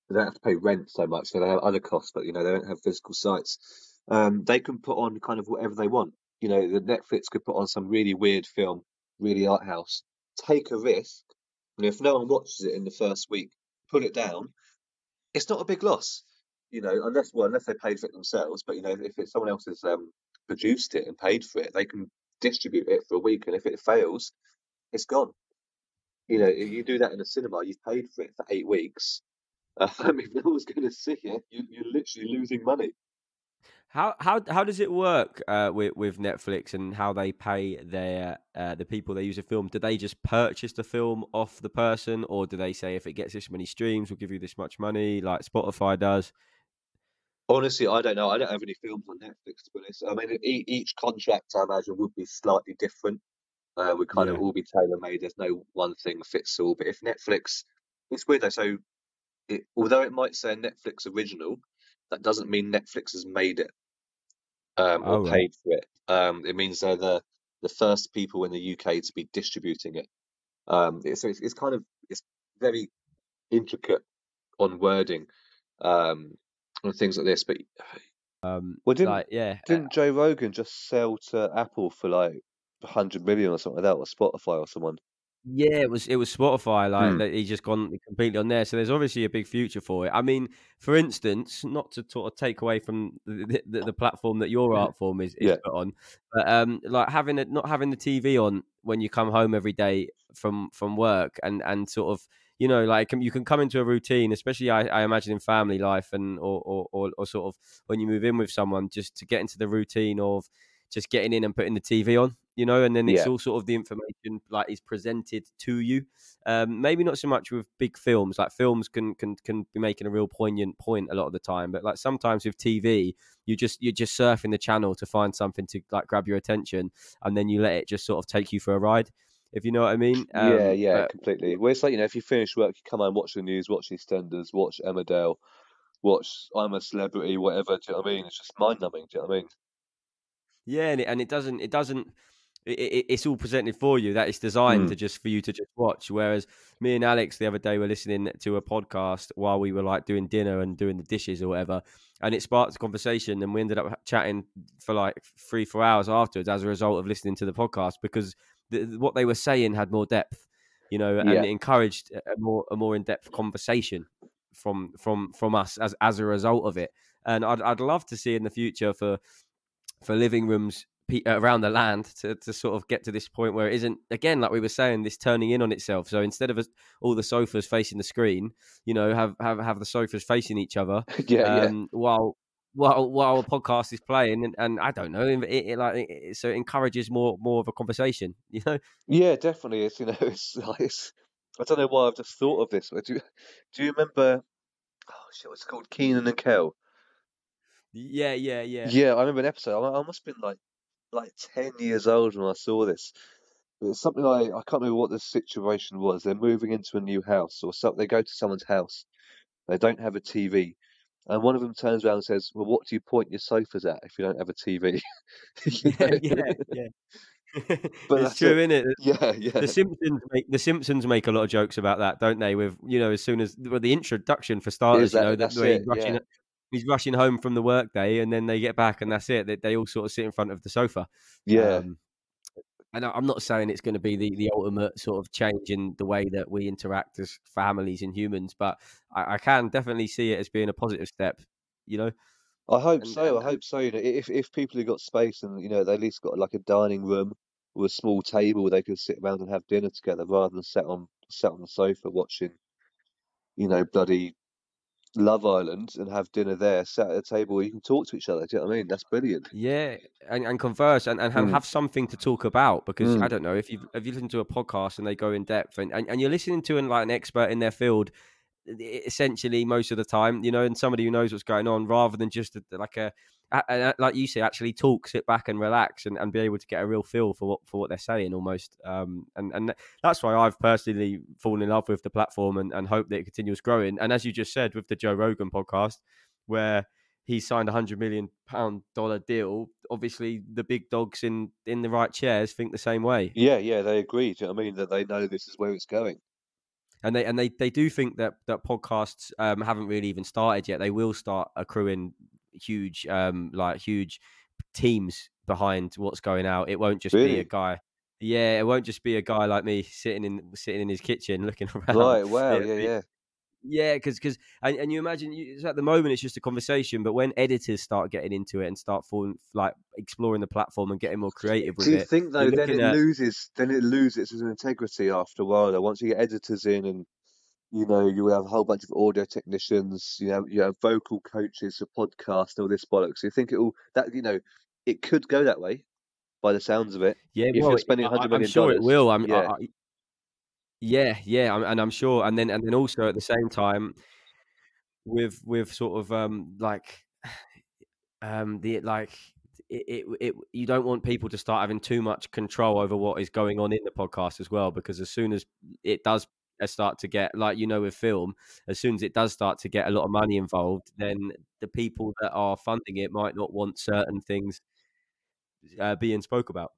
they don't have to pay rent so much, so they have other costs, but you know they don't have physical sites. Um, they can put on kind of whatever they want. You know, the Netflix could put on some really weird film, really art house, take a risk, and if no one watches it in the first week, put it down. It's not a big loss, you know, unless well unless they paid for it themselves. But you know, if it's someone else has um, produced it and paid for it, they can distribute it for a week, and if it fails, it's gone. You know, if you do that in a cinema, you've paid for it for eight weeks. (laughs) Um, if no one's going to see it, you, you're literally losing money. How how how does it work uh, with with Netflix and how they pay their uh, the people they use a film? Do they just purchase the film off the person, or do they say if it gets this many streams, we'll give you this much money, like Spotify does? Honestly, I don't know. I don't have any films on Netflix, to be honest. I mean, e- each contract, I imagine, would be slightly different. Uh, would kind of all be tailor made. There's no one thing fits all. But if Netflix, it's weird though. So, it, although it might say Netflix original, that doesn't mean Netflix has made it um, or Oh right. paid for it. Um, it means they're the the first people in the UK to be distributing it. Um, so it's, it's kind of it's very intricate on wording um, on things like this. But Um, well, didn't like yeah, uh, didn't Joe Rogan just sell to Apple for like 100 million or something like that, or Spotify or someone? Yeah, it was it was Spotify. Like that he's just gone completely on there. So there's obviously a big future for it. I mean, for instance, not to sort of take away from the, the, the platform that your art form is, is Yeah. put on, but um, like having it, not having the TV on when you come home every day from from work, and and sort of you know like you can come into a routine, especially I, I imagine in family life and or, or or or sort of when you move in with someone, just to get into the routine of just getting in and putting the TV on, you know, and then it's Yeah. all sort of the information like is presented to you. Um, maybe not so much with big films. Like films can can can be making a real poignant point a lot of the time, but like sometimes with TV, you just you're just surfing the channel to find something to like grab your attention, and then you let it just sort of take you for a ride. If you know what I mean? yeah, Um, yeah, but completely. Well, it's like, you know, if you finish work, you come home, watch the news, watch EastEnders, watch Emmerdale, watch I'm a Celebrity, whatever. Do you know what I mean? It's just mind numbing. Do you know what I mean? Yeah, and it, and it doesn't it doesn't it, it, it's all presented for you that it's designed Mm. to just for you to just watch. Whereas me and Alex the other day were listening to a podcast while we were like doing dinner and doing the dishes or whatever, and it sparked a conversation, and we ended up chatting for like three four hours afterwards as a result of listening to the podcast because the, what they were saying had more depth, you know, and Yeah. it encouraged a more a more in depth conversation from from from us as as a result of it. And I'd I'd love to see in the future for for living rooms around the land to, to sort of get to this point where it isn't again like we were saying this turning in on itself so instead of us, all the sofas facing the screen you know have have, have the sofas facing each other (laughs) Yeah, yeah. um while while while a podcast is playing and, and i don't know it, it like it, so it encourages more more of a conversation (laughs) you know Yeah, definitely. It's, you know, (laughs) it's like, it's, I don't know why I've just thought of this, do you, do you remember, oh shit, what's it called? Kenan and Kel? yeah yeah yeah Yeah, I remember an episode. I, I must have been like, like 10 years old when I saw this. But it's something like, I can't remember what the situation was. They're moving into a new house or something. They go to someone's house. They don't have a TV. And one of them turns around and says, Well, what do you point your sofas at if you don't have a TV? (laughs) (laughs) Yeah yeah yeah (laughs) But it's true it. isn't it Yeah, yeah. The Simpsons make the Simpsons make a lot of jokes about that, don't they? With you know, as soon as well, the introduction for starters, you know, that that's it, yeah. He's rushing home from the workday, and then they get back, and that's it. They, they all sort of sit in front of the sofa. Yeah. Um, and I'm not saying it's going to be the, the ultimate sort of change in the way that we interact as families and humans, but I, I can definitely see it as being a positive step. You know, I hope and, so. and, I hope so. You know, if if people have got space and you know they at least got like a dining room or a small table where they could sit around and have dinner together rather than sat on sat on the sofa watching, you know, bloody Love Island and have dinner there, sat at a table where you can talk to each other. Do you know what I mean? That's brilliant. Yeah, and, and converse and, and have, Mm. have something to talk about because I Mm. don't know if you've if you listen to a podcast and they go in depth and, and, and you're listening to an, like an expert in their field essentially most of the time you know and somebody who knows what's going on rather than just a, like a- like you say actually talk sit back and relax and, and be able to get a real feel for what for what they're saying almost um and and that's why I've personally fallen in love with the platform and, and hope that it continues growing and as you just said with the Joe Rogan podcast where he signed a hundred million pound dollar deal. Obviously, the big dogs in in the right chairs think the same way, Yeah, yeah, they agree. Do you know what I mean? That they know this is where it's going. and they and they, they do think that that podcasts um, haven't really even started yet. They will start accruing huge um like huge teams behind what's going out. It won't just be a guy. Yeah, it won't just be a guy like me sitting in sitting in his kitchen (laughs) looking around. Right, wow, It'll yeah, be- yeah. Yeah, because because and, and you imagine you, at the moment it's just a conversation, but when editors start getting into it and start falling like exploring the platform and getting more creative with Do you it, think though then it at- loses then it loses its integrity after a while though once you get editors in and you know you have a whole bunch of audio technicians you know, you have vocal coaches for podcasts and all this bollocks you think it all that you know it could go that way by the sounds of it yeah, if well, you're spending hundred I- I'm sure it will. I'm, yeah. I, I, yeah, yeah, and I'm sure, and then and then also at the same time, with with sort of um like (sighs) um the like it, it, it you don't want people to start having too much control over what is going on in the podcast as well because as soon as it does start to get like you know with film as soon as it does start to get a lot of money involved then the people that are funding it might not want certain things uh, being spoke about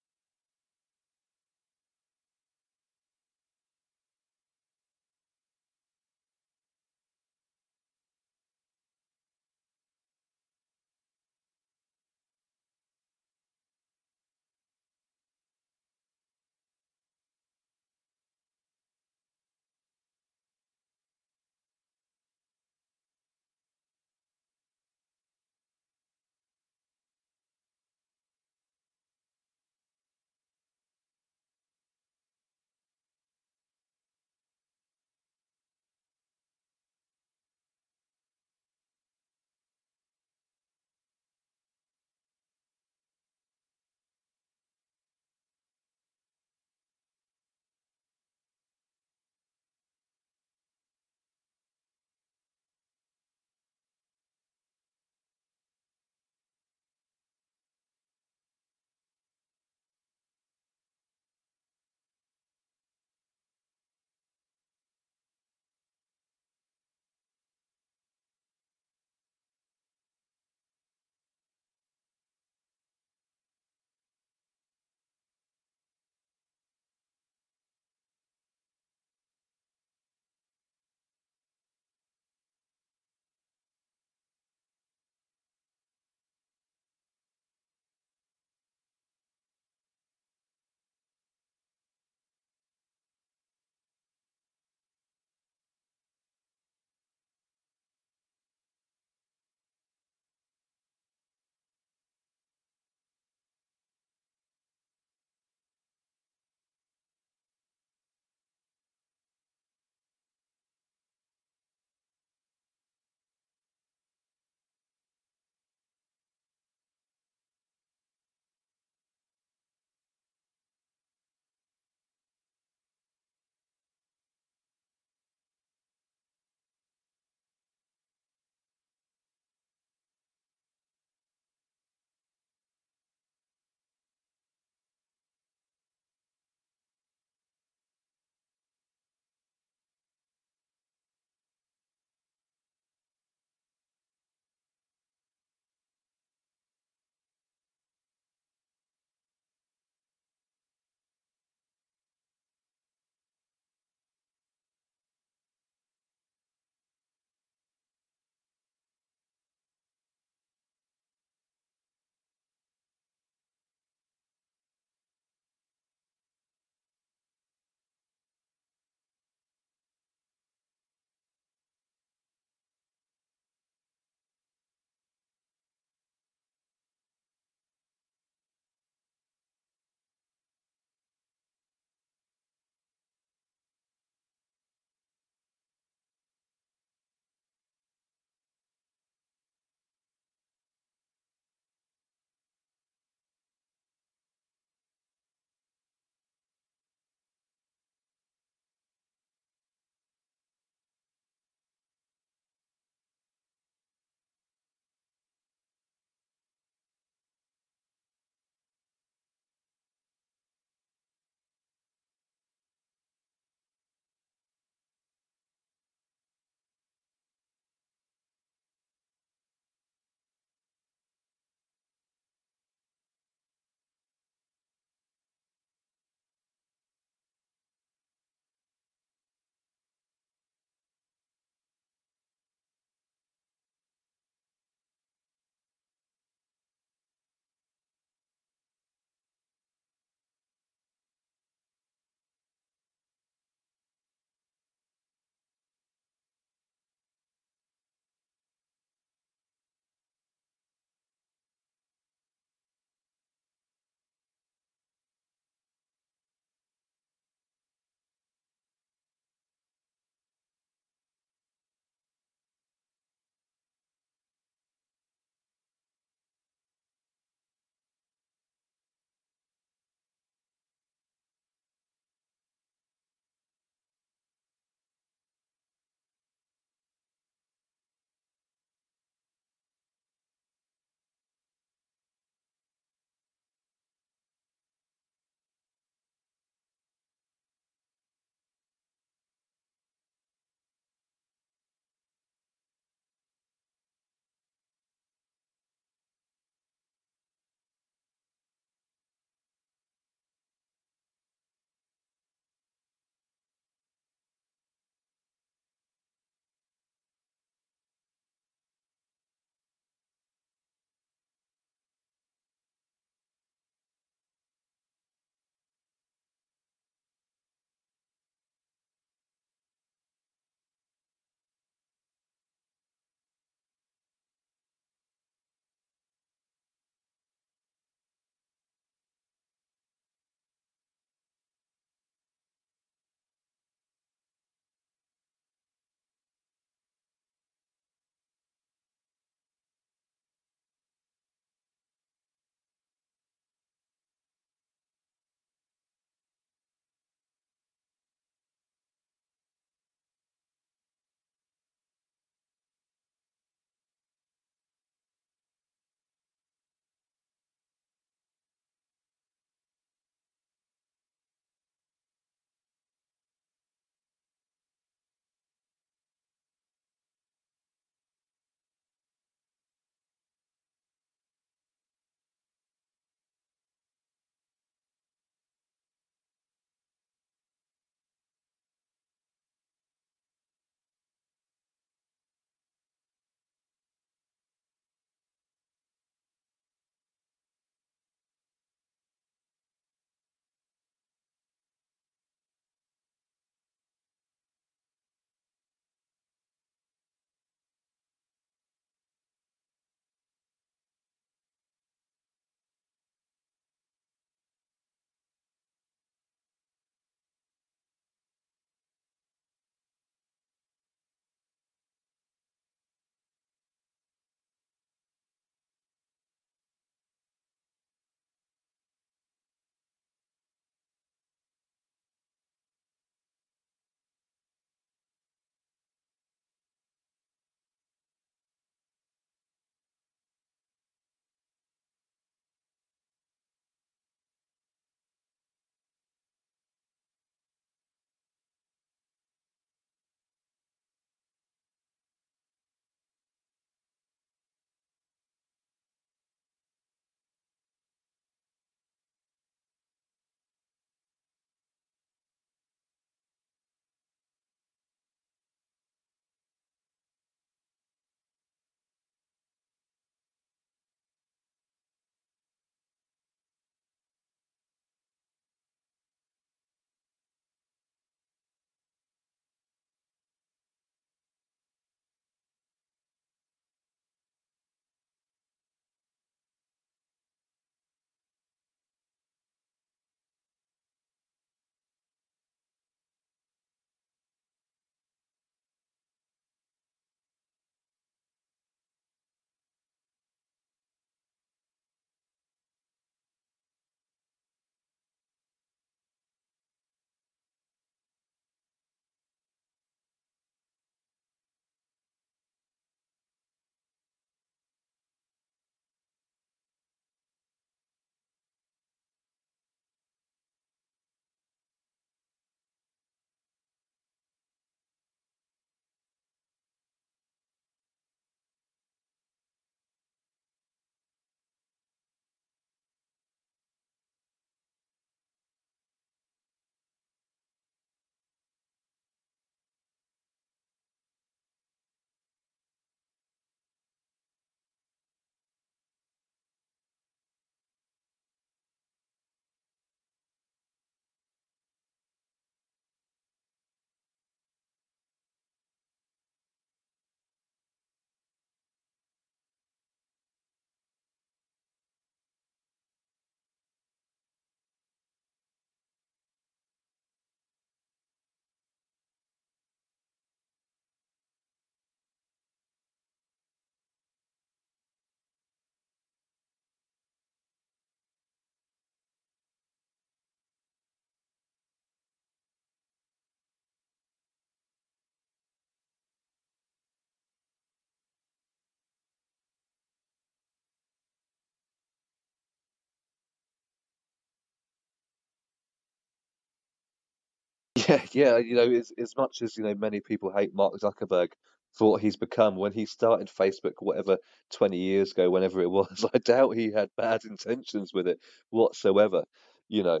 Yeah, yeah, you know, as as much as you know, many people hate Mark Zuckerberg for what he's become when he started Facebook, whatever 20 years ago, whenever it was. (laughs) I doubt he had bad intentions with it whatsoever, you know.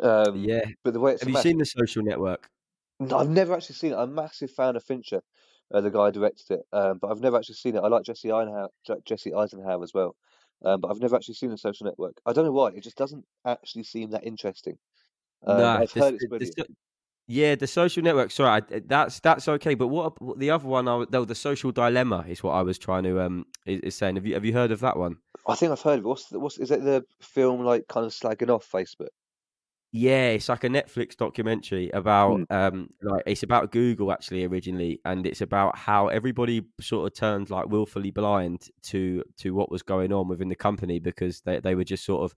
Um, Yeah. but the way it's Have you seen the social network? No, I've never actually seen it. I'm a massive fan of Fincher, uh, the guy who directed it, um, but I've never actually seen it. I like Jesse Eisenhower, Jesse Eisenhower as well, um, but I've never actually seen The Social Network. I don't know why. It just doesn't actually seem that interesting. Um, No, I've the, heard it's the, the, brilliant. so- yeah, the social network. Sorry, I, uh, that's that's okay. But what, the other one? I, though the social dilemma is what I was trying to um is, is saying. Have you have you heard of that one? I think I've heard of it. What's the, what's is it the film like kind of slagging off Facebook? Yeah, it's like a Netflix documentary about Mm. um like it's about Google actually originally, and it's about how everybody sort of turned like willfully blind to to what was going on within the company because they, they were just sort of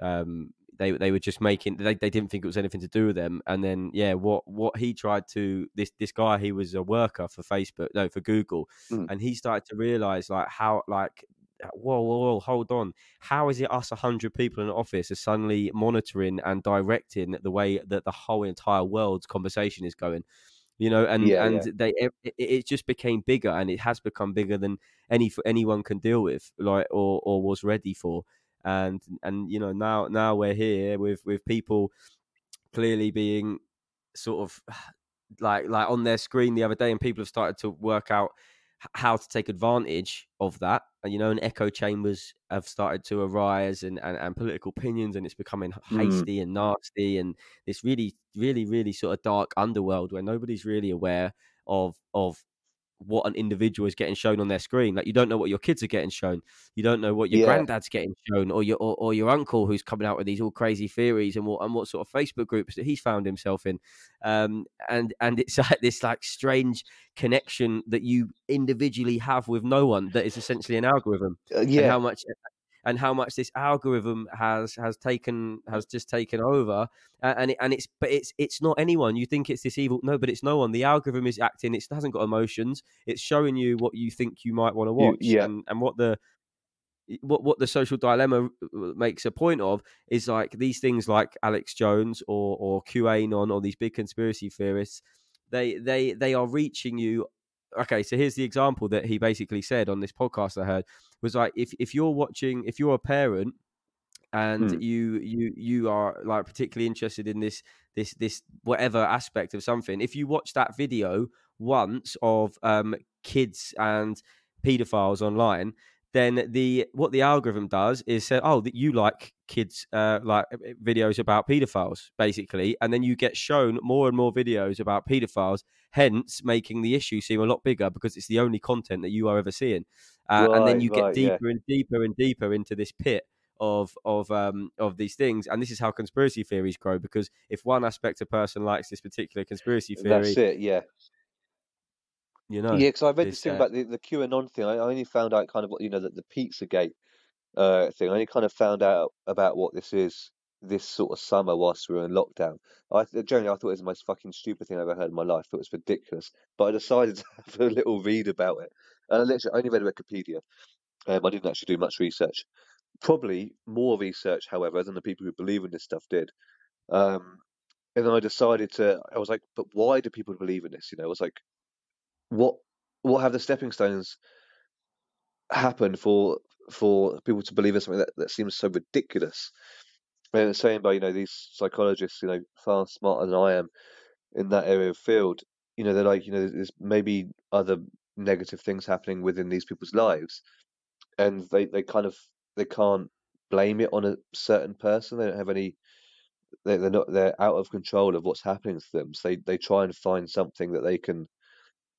um they they were just making they, they didn't think it was anything to do with them and then yeah what what he tried to this this guy he was a worker for Facebook no for Google Mm. and he started to realize like how like whoa whoa whoa hold on how is it us 100 people in an office are suddenly monitoring and directing the way that the whole entire world's conversation is going you know and Yeah, and yeah. they it, it- it just became bigger and it has become bigger than any anyone can deal with like or or was ready for and and you know now now we're here with with people clearly being sort of (sighs) like like on their screen the other day and people have started to work out how to take advantage of that and you know and echo chambers have started to arise and and, and political opinions and it's becoming Mm. hasty and nasty and this really really really sort of dark underworld where nobody's really aware of of what an individual is getting shown on their screen. Like you don't know what your kids are getting shown. You don't know what your Yeah. granddad's getting shown or your or, or your uncle who's coming out with these all crazy theories and what and what sort of facebook groups that he's found himself in. Um and and it's (laughs) like this like strange connection that you individually have with no one that is essentially an algorithm Uh, and yeah, how much and how much this algorithm has has taken has just taken over uh, and it, and it's but it's it's not anyone. You think it's this evil no but it's no one. The algorithm is acting. It hasn't got emotions. It's showing you what you think you might want to watch yeah. and and what the what what the social dilemma uh, makes a point of is like these things like Alex Jones or or QAnon or these big conspiracy theorists they they they are reaching you okay so here's the example that he basically said on this podcast I heard was like if if you're watching if you're a parent and Hmm. you you you are like particularly interested in this this this whatever aspect of something if you watch that video once of um kids and pedophiles online then the what the algorithm does is say oh that you like kids uh like uh, videos about pedophiles basically and then you get shown more and more videos about pedophiles hence making the issue seem a lot bigger because it's the only content that you are ever seeing uh, and then Right, you get right, yeah. deeper and deeper and deeper into this pit of of um of these things and this is how conspiracy theories grow because if one aspect of person likes this particular conspiracy theory That's it. Yeah. You know Yeah, because I read this thing uh, about the, the QAnon thing. I, I only found out kind of what, you know, that the Pizzagate uh, thing. I only kind of found out about what this is this sort of summer whilst we were in lockdown. I generally I thought it was the most fucking stupid thing I ever heard in my life. it was ridiculous, but I decided (laughs) to have a little read about it. And I literally only read Wikipedia. Um, I didn't actually do much research. Probably more research, however, than the people who believe in this stuff did. Um, and then I decided to. I was like, but why do people believe in this? You know, I was like, what what have the stepping stones happened for for people to believe in something that, that seems so ridiculous? And it's saying by you know these psychologists, you know, far smarter than I am in that area of field. You know, they're like, you know, there's maybe other negative things happening within these people's lives, and they they kind of they can't blame it on a certain person. They don't have any. They, they're not. They're out of control of what's happening to them. So they they try and find something that they can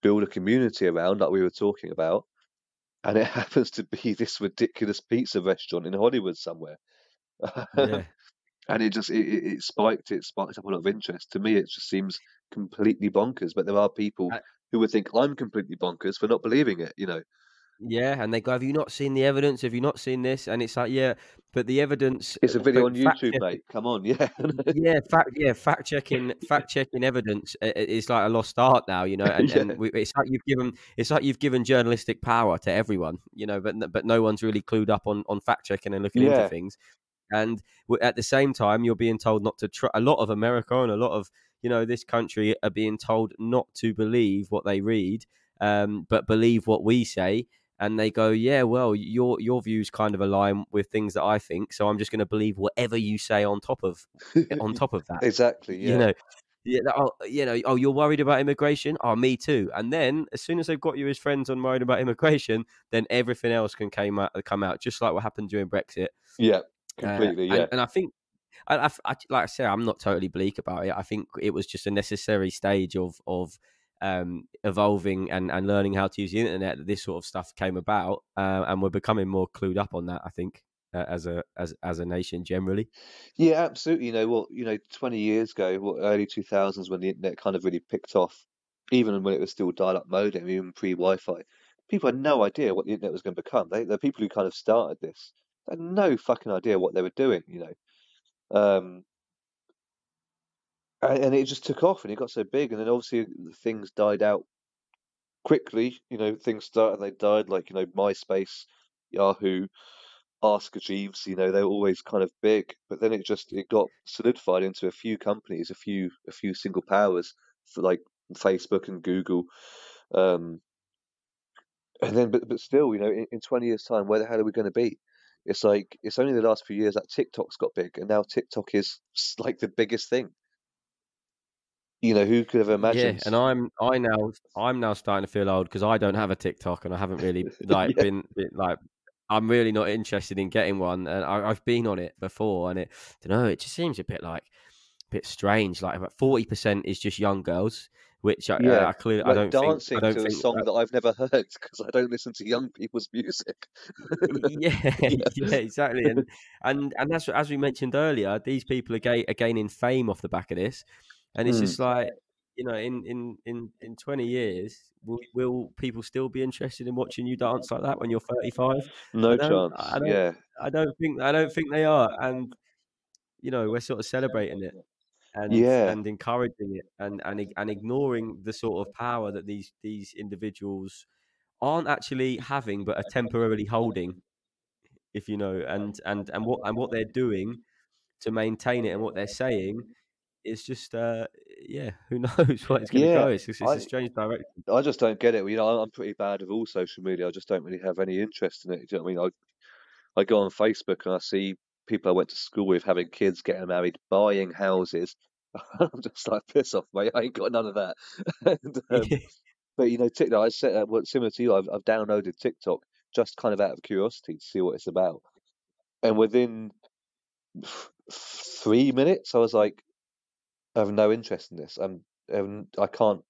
build a community around, like we were talking about. And it (laughs) happens to be this ridiculous pizza restaurant in Hollywood somewhere. yeah (laughs) and it just it, it spiked it spiked up a lot of interest to me it just seems completely bonkers but there are people Uh, who would think i'm completely bonkers for not believing it you know yeah and they go have you not seen the evidence have you not seen this and it's like yeah but the evidence it's a video on youtube mate come on (laughs) yeah yeah fact yeah fact checking fact checking evidence is like a lost art now you know (laughs) and, Yeah. and we, it's like you've given it's like you've given journalistic power to everyone you know but but no one's really clued up on on fact checking and looking Yeah. into things and at the same time you're being told not to trust. a lot of america and a lot of you know this country are being told not to believe what they read um, but believe what we say and they go yeah well your your views kind of align with things that i think so i'm just going to believe whatever you say on top of on top of (laughs) that exactly. Yeah. you know yeah, oh, you know, oh, you're worried about immigration? Oh, me too. And then, as soon as they've got you as friends on worried about immigration, then everything else can came out, come out, just like what happened during Brexit. yeah. Uh, Completely. and, yeah. and I think, I, I, I- like I say, I'm not totally bleak about it. I think it was just a necessary stage of of um, evolving and, and learning how to use the internet this sort of stuff came about, uh, and we're becoming more clued up on that. I think uh, as a as as a nation generally. Yeah, absolutely. You know what? You know, 20 years ago, what early 2000s, when the internet kind of really picked off, even when it was still dial-up modem, even pre-Wi-Fi, people had no idea what the internet was going to become. They, the people who kind of started this had no fucking idea what they were doing. You know, um, and, it just took off, and it got so big, and then obviously things died out quickly. You know, things started, they died, like you know, MySpace, Yahoo. Ask Jeeves, you know, they were always kind of big, but then it just it got solidified into a few companies, a few a few single powers for like Facebook and Google. Um, and then but but still, you know, in, in 20 years' time, where the hell are we going to be? It's like it's only the last few years that TikTok's got big, and now TikTok is like the biggest thing. You know, who could have imagined? Yeah, and I'm I now I'm now starting to feel old because I don't have a TikTok and I haven't really (laughs) like Yeah. been, been like I'm really not interested in getting one and I, I've been on it before and it don't know it just seems a bit like a bit strange like about forty percent is just young girls which I, Yeah, uh, I clearly I like don't dancing think I don't to a song that- that I've never heard because I don't listen to young people's music. (laughs) yeah, (laughs) yeah, exactly, and and and that's as we mentioned earlier. These people are, ga- are gaining fame off the back of this, and it's Mm. just like you know, in in in in twenty years, will, will people still be interested in watching you dance like that when you're thirty five? No I chance. I don't, Yeah. I don't think I don't think they are, and you know, we're sort of celebrating it and Yeah. and encouraging it and and and ignoring the sort of power that these these individuals aren't actually having but are temporarily holding if you know and and and what and what they're doing to maintain it and what they're saying is just uh yeah who (laughs) knows where it's going to Yeah, go it's, it's I- a strange direction I just don't get it. You know, I'm pretty bad with all social media. I just don't really have any interest in it. You know what I mean? I, I go on Facebook and I see people I went to school with having kids, getting married, buying houses. (laughs) I'm just like, piss off, mate. I ain't got none of that. (laughs) and, um, but you know, TikTok. I said, uh, well, similar to you, I've, I've downloaded TikTok just kind of out of curiosity to see what it's about. And within three minutes, I was like, I have no interest in this. I'm, I can't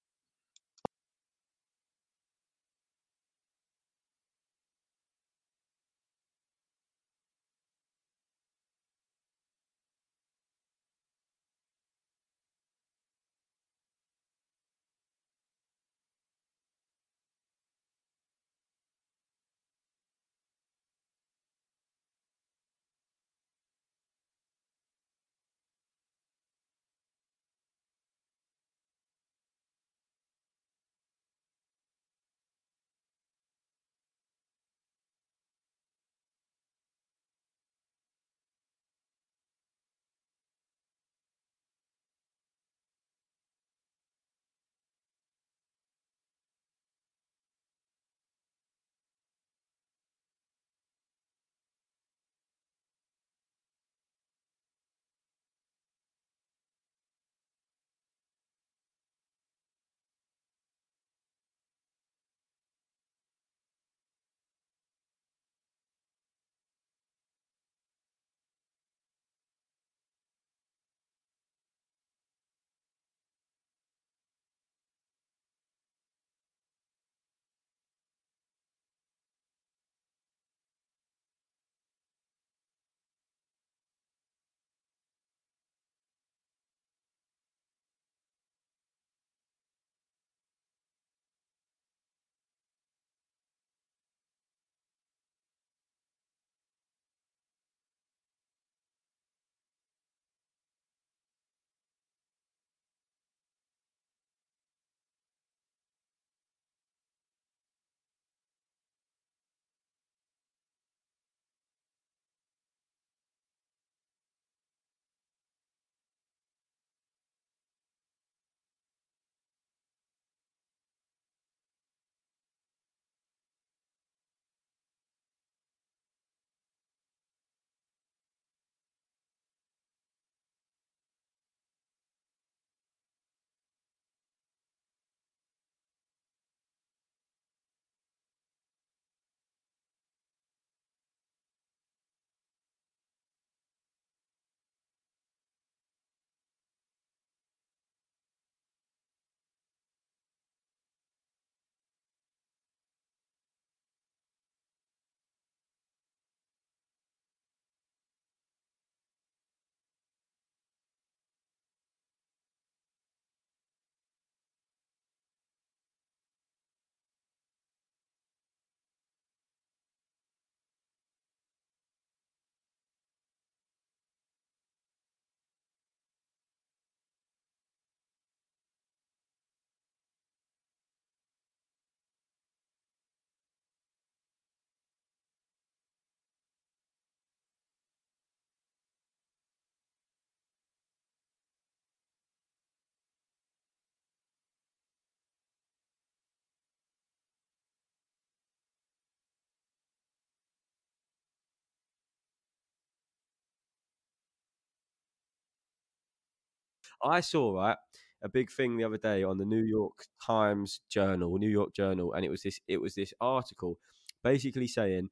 I saw right a big thing the other day on the New York Times Journal, New York Journal, and it was this it was this article basically saying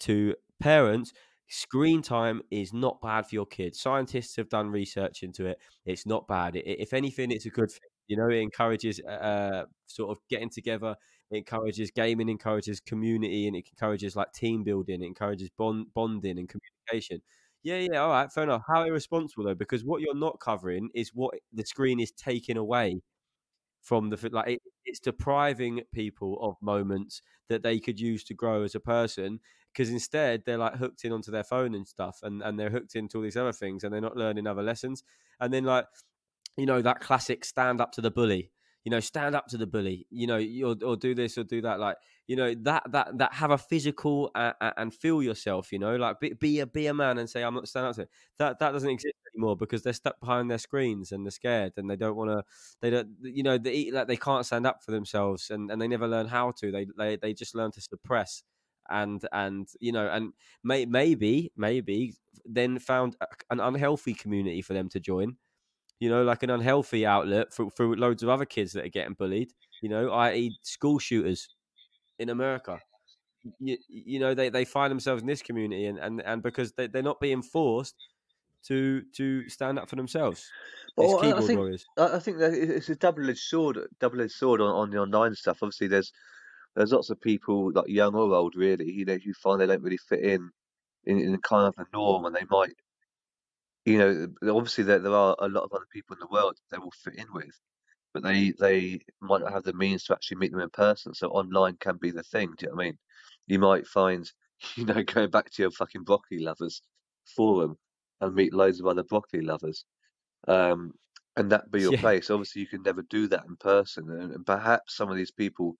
to parents screen time is not bad for your kids. Scientists have done research into it. It's not bad. I- if anything, it's a good thing. You know, it encourages uh, sort of getting together. It encourages gaming, encourages community, and it encourages like team building. It encourages bond bonding and communication. Yeah, yeah, all right, fair enough. How irresponsible though, because what you're not covering is what the screen is taking away from the like it, it's depriving people of moments that they could use to grow as a person because instead they're like hooked in onto their phone and stuff and and they're hooked into all these other things and they're not learning other lessons and then like you know that classic stand up to the bully you know stand up to the bully you know or, or do this or do that like you know that that that have a physical uh, and feel yourself you know like be, be a be a man and say i'm not standing up to it. That that doesn't exist anymore because they're stuck behind their screens and they're scared and they don't want to they don't you know they like they can't stand up for themselves and, and they never learn how to. They, they they just learn to suppress and and you know and may, maybe maybe then found an unhealthy community for them to join you know like an unhealthy outlet for, for loads of other kids that are getting bullied you know i.e school shooters in america you, you know they, they find themselves in this community and, and, and because they, they're not being forced to to stand up for themselves Well, I- think- I think that it's a double-edged sword. Double-edged sword on, on the online stuff. Obviously, there's there's lots of people, like young or old, really. You know, who find they don't really fit in in, in kind of the norm, and they might, you know, obviously there there are a lot of other people in the world they will fit in with, but they they might not have the means to actually meet them in person. So online can be the thing. Do you know what I mean? You might find, (laughs) you know, going back to your fucking broccoli lovers forum and meet loads of other broccoli lovers um, and that be your Yeah. place. Obviously, you can never do that in person, and, and perhaps some of these people,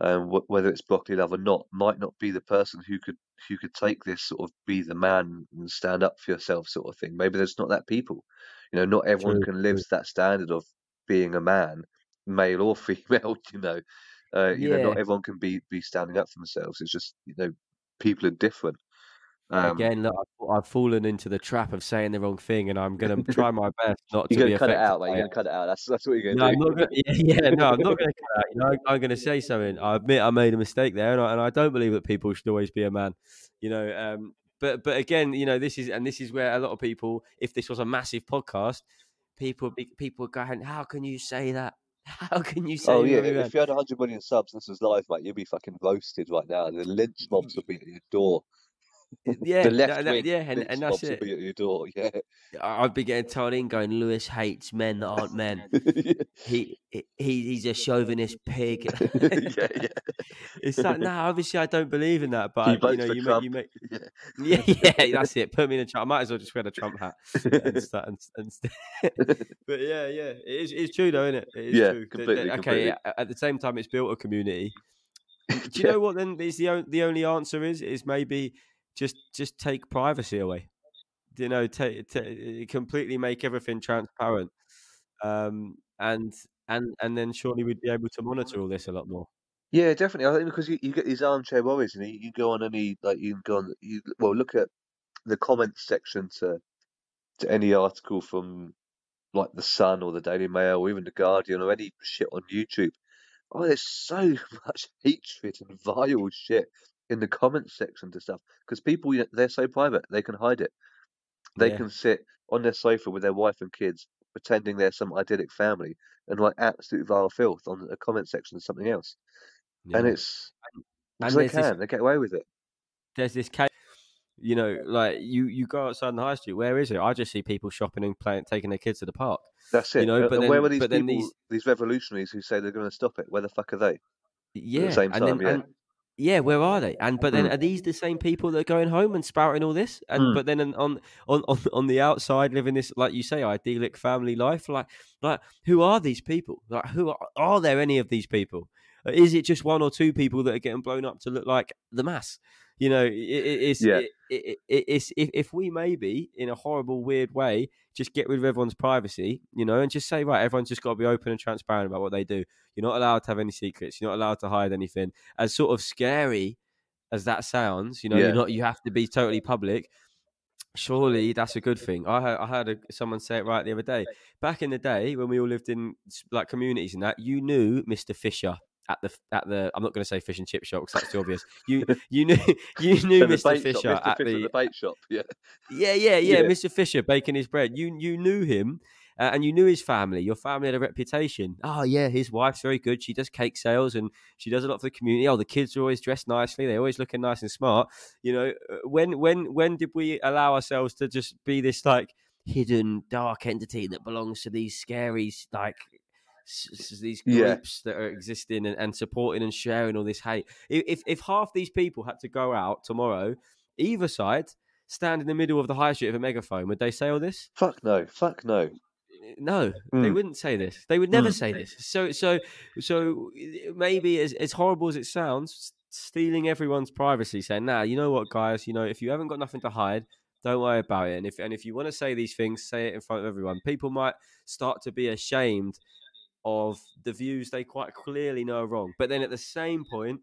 um, wh- whether it's broccoli love or not, might not be the person who could who could take this sort of be the man and stand up for yourself sort of thing. Maybe there's not that people. You know, not everyone True, can live true. to that standard of being a man, male or (laughs) female. You know, uh, you know, not everyone can be be standing up for themselves. It's just you know, people are different. Um, Again, look, I've, I've fallen into the trap of saying the wrong thing, and I'm going to try (laughs) my best not to be cut it out, by You're gonna cut it out. That's that's what you're gonna I'm do. not gonna. Yeah, (laughs) yeah, no, I'm not going to cut out. You know, I'm going to say something. I admit I made a mistake there, and I, and I don't believe that people should always be a man. You know, um, but but again, you know, this is and this is where a lot of people, if this was a massive podcast, people be, people going, "How can you say that? (laughs) How can you say?" Oh yeah, if if you had 100 million subs, this was live, mate, you'd be fucking roasted right now. The lynch mobs would be at your door. (laughs) yeah, the no, left no, wing yeah, and, and that's it. at your door. Yeah, I'd be getting told in going, Lewis hates men that aren't men. (laughs) yeah, He, he he's a chauvinist pig. (laughs) yeah, yeah. It's like, no, obviously I don't believe in that, but you know, you make, you make, Yeah. yeah, yeah, that's it. Put me in a Trump. I might as well just wear a Trump hat and start and, and st- but yeah, yeah, it is. It's true though, isn't it? It is Yeah, true. That- that- completely, okay, completely. yeah, at the same time, it's built a community. Do you know what? Then is the the only answer is is maybe just just take privacy away. You know, take, ta completely make everything transparent, um, and and and then surely we'd be able to monitor all this a lot more. Yeah, definitely. I think because you, you get these armchair warriors, and you, you go on any like you can go on. You well look at the comments section to to any article from like the Sun or the Daily Mail or even the Guardian or any shit on YouTube. Oh, there's so (laughs) much hatred and vile shit in the comments section to stuff because people they're so private they can hide it. They Yeah. can sit on their sofa with their wife and kids pretending they're some idyllic family and like absolute vile filth on the comment section of something else. And it's and they there's this can, they get away with it. there's this case, you know, like you you go outside in the high street. Where is it? I just see people shopping and playing, taking their kids to the park. That's it. You know, And- but and where then- were these then people, these- these revolutionaries who say they're going to stop it? Where the fuck are they? Yeah, same and then yeah. and yeah, where are they? And but then Mm. are these the same people that are going home and spouting all this? And Mm. but then on on on on the outside living this like you say idyllic family life? Like like who are these people? Like who are, are there any of these people? Is it just one or two people that are getting blown up to look like the mass? You know, it, it, it's Yeah. it, it, it, it's if, if we maybe in a horrible weird way just get rid of everyone's privacy, you know, and just say right, everyone's just got to be open and transparent about what they do. You're not allowed to have any secrets. You're not allowed to hide anything. As sort of scary as that sounds, you know, Yeah. you're not. You have to be totally public. Surely that's a good thing. I heard, I heard a, someone say it right the other day. Back in the day when we all lived in like communities and that, you knew Mr. Fisher at the at the. I'm not going to say fish and chip shop because that's too obvious. (laughs) You you knew (laughs) you knew Mr. Fisher shop, Mr. at Fisher the the bait shop. Yeah. yeah, yeah, yeah, Yeah. Mr. Fisher baking his bread. You you knew him, uh, and you knew his family. Your family had a reputation. Oh yeah, his wife's very good. She does cake sales and she does a lot for the community. Oh, the kids are always dressed nicely. They're always looking nice and smart. You know, uh, when when when did we allow ourselves to just be this like hidden dark entity that belongs to these scary like these Yeah. groups that are existing and, and supporting and sharing all this hate? If if half these people had to go out tomorrow, either side stand in the middle of the high street with a megaphone, would they say all this? Fuck no. Fuck no. No, they Mm. wouldn't say this. They would never Mm. say this. So, so, so maybe as as horrible as it sounds, stealing everyone's privacy, saying, "Nah, you know what, guys? You know, if you haven't got nothing to hide, don't worry about it. And if and if you want to say these things, say it in front of everyone. People might start to be ashamed of the views they quite clearly know are wrong. But then at the same point,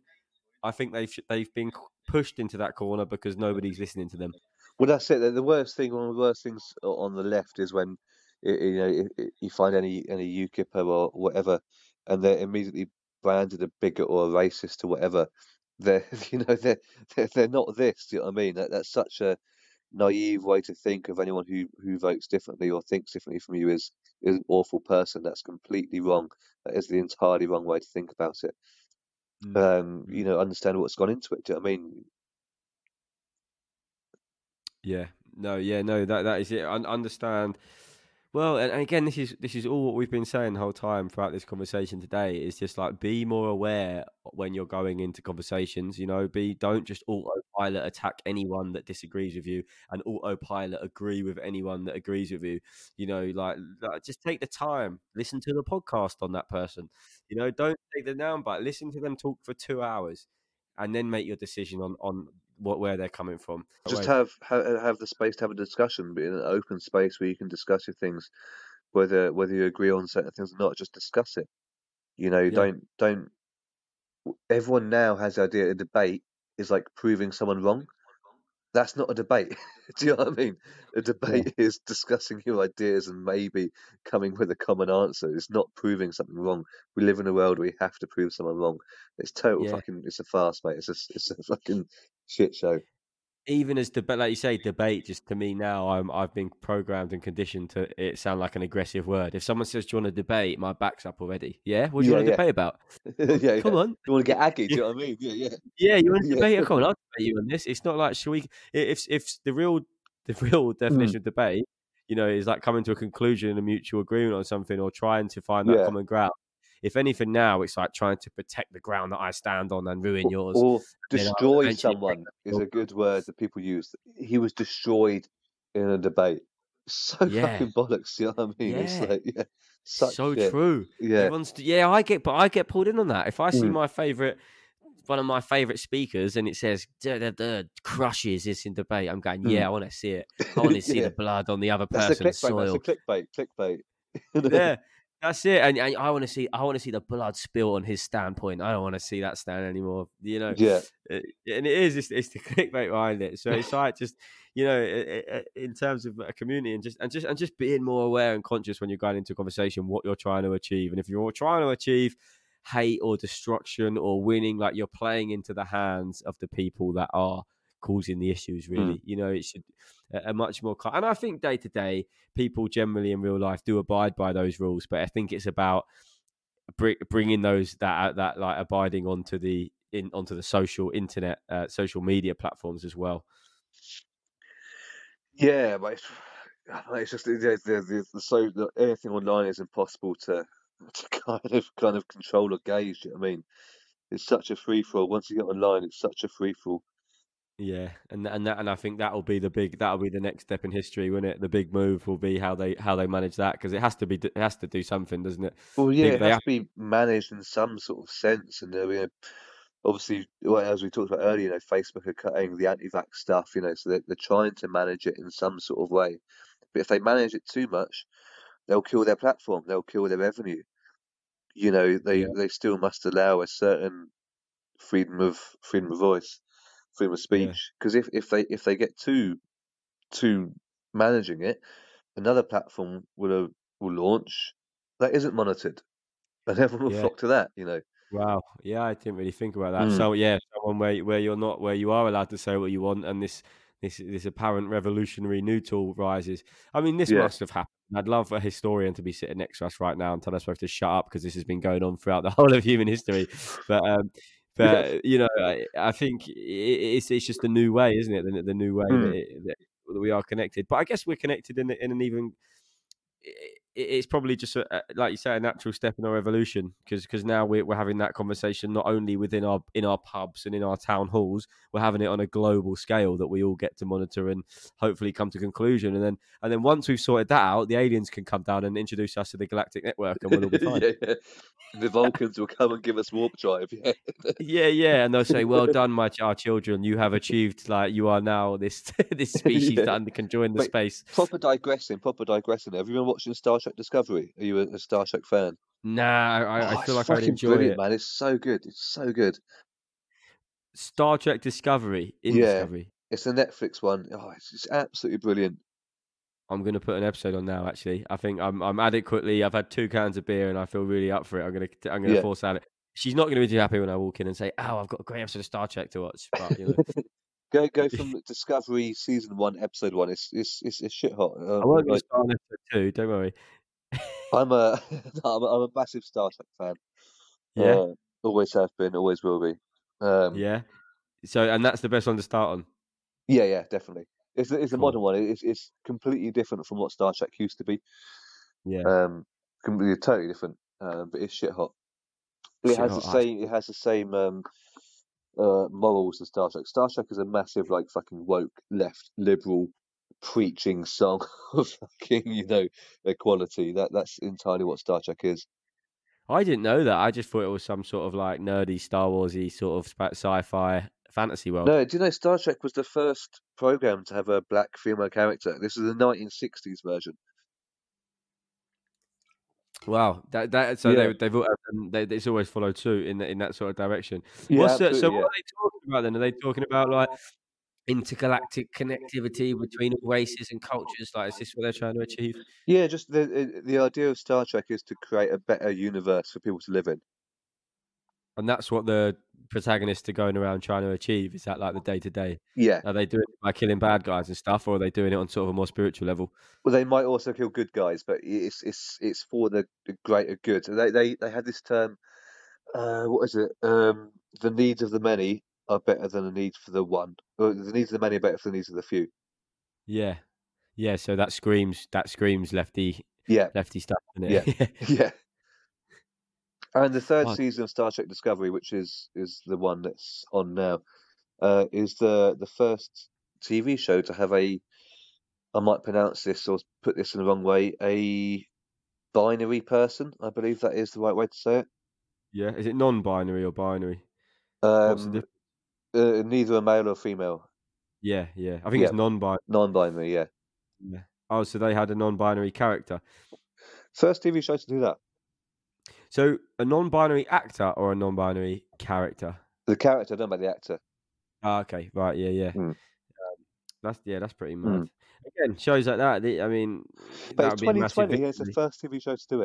I think they've they've been pushed into that corner because nobody's listening to them. Well, that's it. The, the worst thing, one of the worst things on the left is when you know you find any any UKIPper or whatever, and they're immediately branded a bigot or a racist or whatever. (laughs) They're you know they're they're, they're not this. Do you know what I mean? That, that's such a naive way to think of anyone who who votes differently or thinks differently from you is is an awful person. That's completely wrong. That is the entirely wrong way to think about it. Um, you know, understand what's gone into it. Do you know what I mean? Yeah. No. Yeah. No. That that is it. Un- understand. Well, and, again, this is this is all what we've been saying the whole time throughout this conversation today. Is just like be more aware when you're going into conversations. You know, be don't just autopilot attack anyone that disagrees with you, and autopilot agree with anyone that agrees with you. You know, like, like just take the time, listen to the podcast on that person. You know, don't take the down bite. Listen to them talk for two hours, and then make your decision on on what where they're coming from. just have, have uh, have the space to have a discussion, but in an open space where you can discuss your things, whether whether you agree on certain things or not. Just discuss it. You know, Yeah. don't don't. Everyone now has the idea a debate is like proving someone wrong. That's not a debate. (laughs) Do you know what I mean? A debate is discussing your ideas and maybe coming with a common answer. It's not proving something wrong. We live in a world where you have to prove someone wrong. It's total Yeah. fucking. It's a farce, mate. It's a it's a fucking shit show. Even as debate, like you say, debate. Just to me now, I'm I've been programmed and conditioned to it sound like an aggressive word. If someone says, "Do you want to debate?" My back's up already. Yeah, what do you Yeah, want to yeah. debate about? (laughs) yeah, Come yeah. on. You want to get aggy? Do you know what I mean? Yeah, yeah. (laughs) Yeah, you want to debate? Come on, I'll (laughs) debate you on this. It's not like should we? If if the real the real Mm. definition of debate, you know, is like coming to a conclusion and a mutual agreement on something, or trying to find that common ground. If anything, now it's like trying to protect the ground that I stand on and ruin yours. Or destroy someone is a good word that people use. He was destroyed in a debate. (laughs) So Yeah. fucking bollocks. You know what I mean? It's Yeah. like yeah, such so shit. true. Yeah, yeah, I get, but I get pulled in on that. If I see Mm. my favorite, one of my favorite speakers, and it says "Duh, duh, duh, crushes this in debate, I'm going, yeah, I want to see it. I want to (laughs) see Mm. Yeah. the blood on the other that's the person's clickbait. soil. That's the clickbait. Clickbait. (laughs) You yeah, that's it. And, and I want to see, I want to see the blood spill on his standpoint. I don't want to see that stand anymore. You know, Yeah. Uh, and it is it's, it's the (laughs) clickbait behind it so it's like just you know in terms of a community and just and just and just being more aware and conscious when you're going into a conversation what you're trying to achieve and if you're trying to achieve hate or destruction or winning like you're playing into the hands of the people that are causing the issues really you know it should a, a much more and i think day to day people generally in real life do abide by those rules but i think it's about bring, bringing those that that like abiding onto the in onto the social internet uh, social media platforms as well Yeah, but it's, (sighs) it's just the so anything online is impossible to (laughs) to kind of kind of control or gauge. You know I mean? It's such a free for all. Once you get online, it's such a free for all. Yeah and and that and i think that'll be the big that'll be the next step in history won't it the big move will be how they how they manage that because it has to be it has to do something doesn't it Well, yeah, it has have- to be managed in some sort of sense, and you know, obviously, well, as we talked about earlier, you know, Facebook are cutting the anti-vax stuff, you know, so they're, they're trying to manage it in some sort of way. But if they manage it too much, they'll kill their platform, they'll kill their revenue. You know, they Yeah. they still must allow a certain freedom of freedom of voice, freedom of speech, because if if they if they get too to managing it, another platform will uh, will launch that isn't monitored, (laughs) and everyone will Yeah. flock to that. You know. Wow. Yeah, I didn't really think about that. Mm. So yeah, someone where where you're not where you are allowed to say what you want, and this this this apparent revolutionary new tool rises. I mean, this Yeah. must have happened. I'd love a historian to be sitting next to us right now and tell us both to shut up because this has been going on throughout the (laughs) whole of human history. But um, but you know, I, I think it's it's just the new way, isn't it? The, the new way Mm. that, it, that we are connected. But I guess we're connected in in an even it's probably just a, like you say a natural step in our evolution because because now we're, we're having that conversation not only within our in our pubs and in our town halls we're having it on a global scale that we all get to monitor and hopefully come to conclusion and then and then once we've sorted that out the aliens can come down and introduce us to the galactic network and we'll all be (laughs) fine yeah, yeah. The Vulcans will come and give us warp drive. Yeah. yeah yeah and they'll say well done my our children you have achieved like you are now this (laughs) this (laughs) species Yeah. that can join the Wait, space proper digressing, proper digressing. Have you been watching Star Trek Discovery? Are you a, a Star Trek fan? nah i, I- Oh, feel like i'd enjoy it man. It's so good. It's so good. star trek discovery in Yeah. discovery It's the Netflix one. Oh, it's, it's absolutely brilliant. I'm going to put an episode on now. Actually, I think I'm I'm adequately. I've had two cans of beer and I feel really up for it. I'm gonna I'm gonna Yeah. force out it. She's not going to be too happy when I walk in and say, "Oh, I've got a great episode of Star Trek to watch." But you know, (laughs) Go go (laughs) from Discovery season one, episode one. It's it's it's, it's shit hot. Uh, I won't like, to start on episode two. Don't worry. I'm a (laughs) (laughs) I'm a, I'm a massive Star Trek fan. Yeah, Uh, always have been, always will be. Um, yeah. So, and that's the best one to start on. yeah, yeah, definitely. It's the- it's a Cool. modern one. It's it's completely different from what Star Trek used to be. Yeah, Um, completely totally different. Um, but it's shit hot. It Shit has hot, the same. It has the same um, uh, morals as Star Trek. Star Trek is a massive, like, fucking woke, left, liberal, preaching song (laughs) of fucking, you know, equality. That that's entirely what Star Trek is. I didn't know that. I just thought it was some sort of like nerdy Star Warsy sort of sci-fi fantasy world. No, do you know Star Trek was the first program to have a black female character? This is the 1960s version. Wow, that that so Yeah. they they've al- they, it's always followed suit in that in that sort of direction. Yeah, What's the, so absolutely, what are they talking about then? Are they talking about like intergalactic connectivity between races and cultures? Like, is this what they're trying to achieve? Yeah, just the the idea of Star Trek is to create a better universe for people to live in. And that's what the protagonists are going around trying to achieve. Is that like the day to day? Yeah. Are they doing it by killing bad guys and stuff, or are they doing it on sort of a more spiritual level? Well, they might also kill good guys, but it's it's it's for the, greater good. So they they they had this term. Uh, what is it? Um, the needs of the many are better than the needs for the one. Or the needs of the many are better than the needs of the few. Yeah, yeah. So that screams that screams lefty Yeah, lefty stuff, isn't it? Yeah. (laughs) Yeah. And the third Oh. season of Star Trek Discovery, which is is the one that's on now, uh, is the the first TV show to have a. I might pronounce this or put this in the wrong way. A binary person, I believe that is the right way to say it. yeah. Is it non-binary or binary? What's the Um, uh, neither a male or female, Yeah, yeah. I think it's non-binary. non-binary. Yeah, Yeah. Oh, so they had a non-binary character. first TV show to do that. So a non-binary actor or a non-binary character? The character, done about the actor. Ah, okay, right, yeah, yeah. Mm. Um, that's yeah, that's pretty Mm. mad. Again, shows like that. the- I mean, But it's would be a massive 2020. Yeah, it's the first TV show to do it.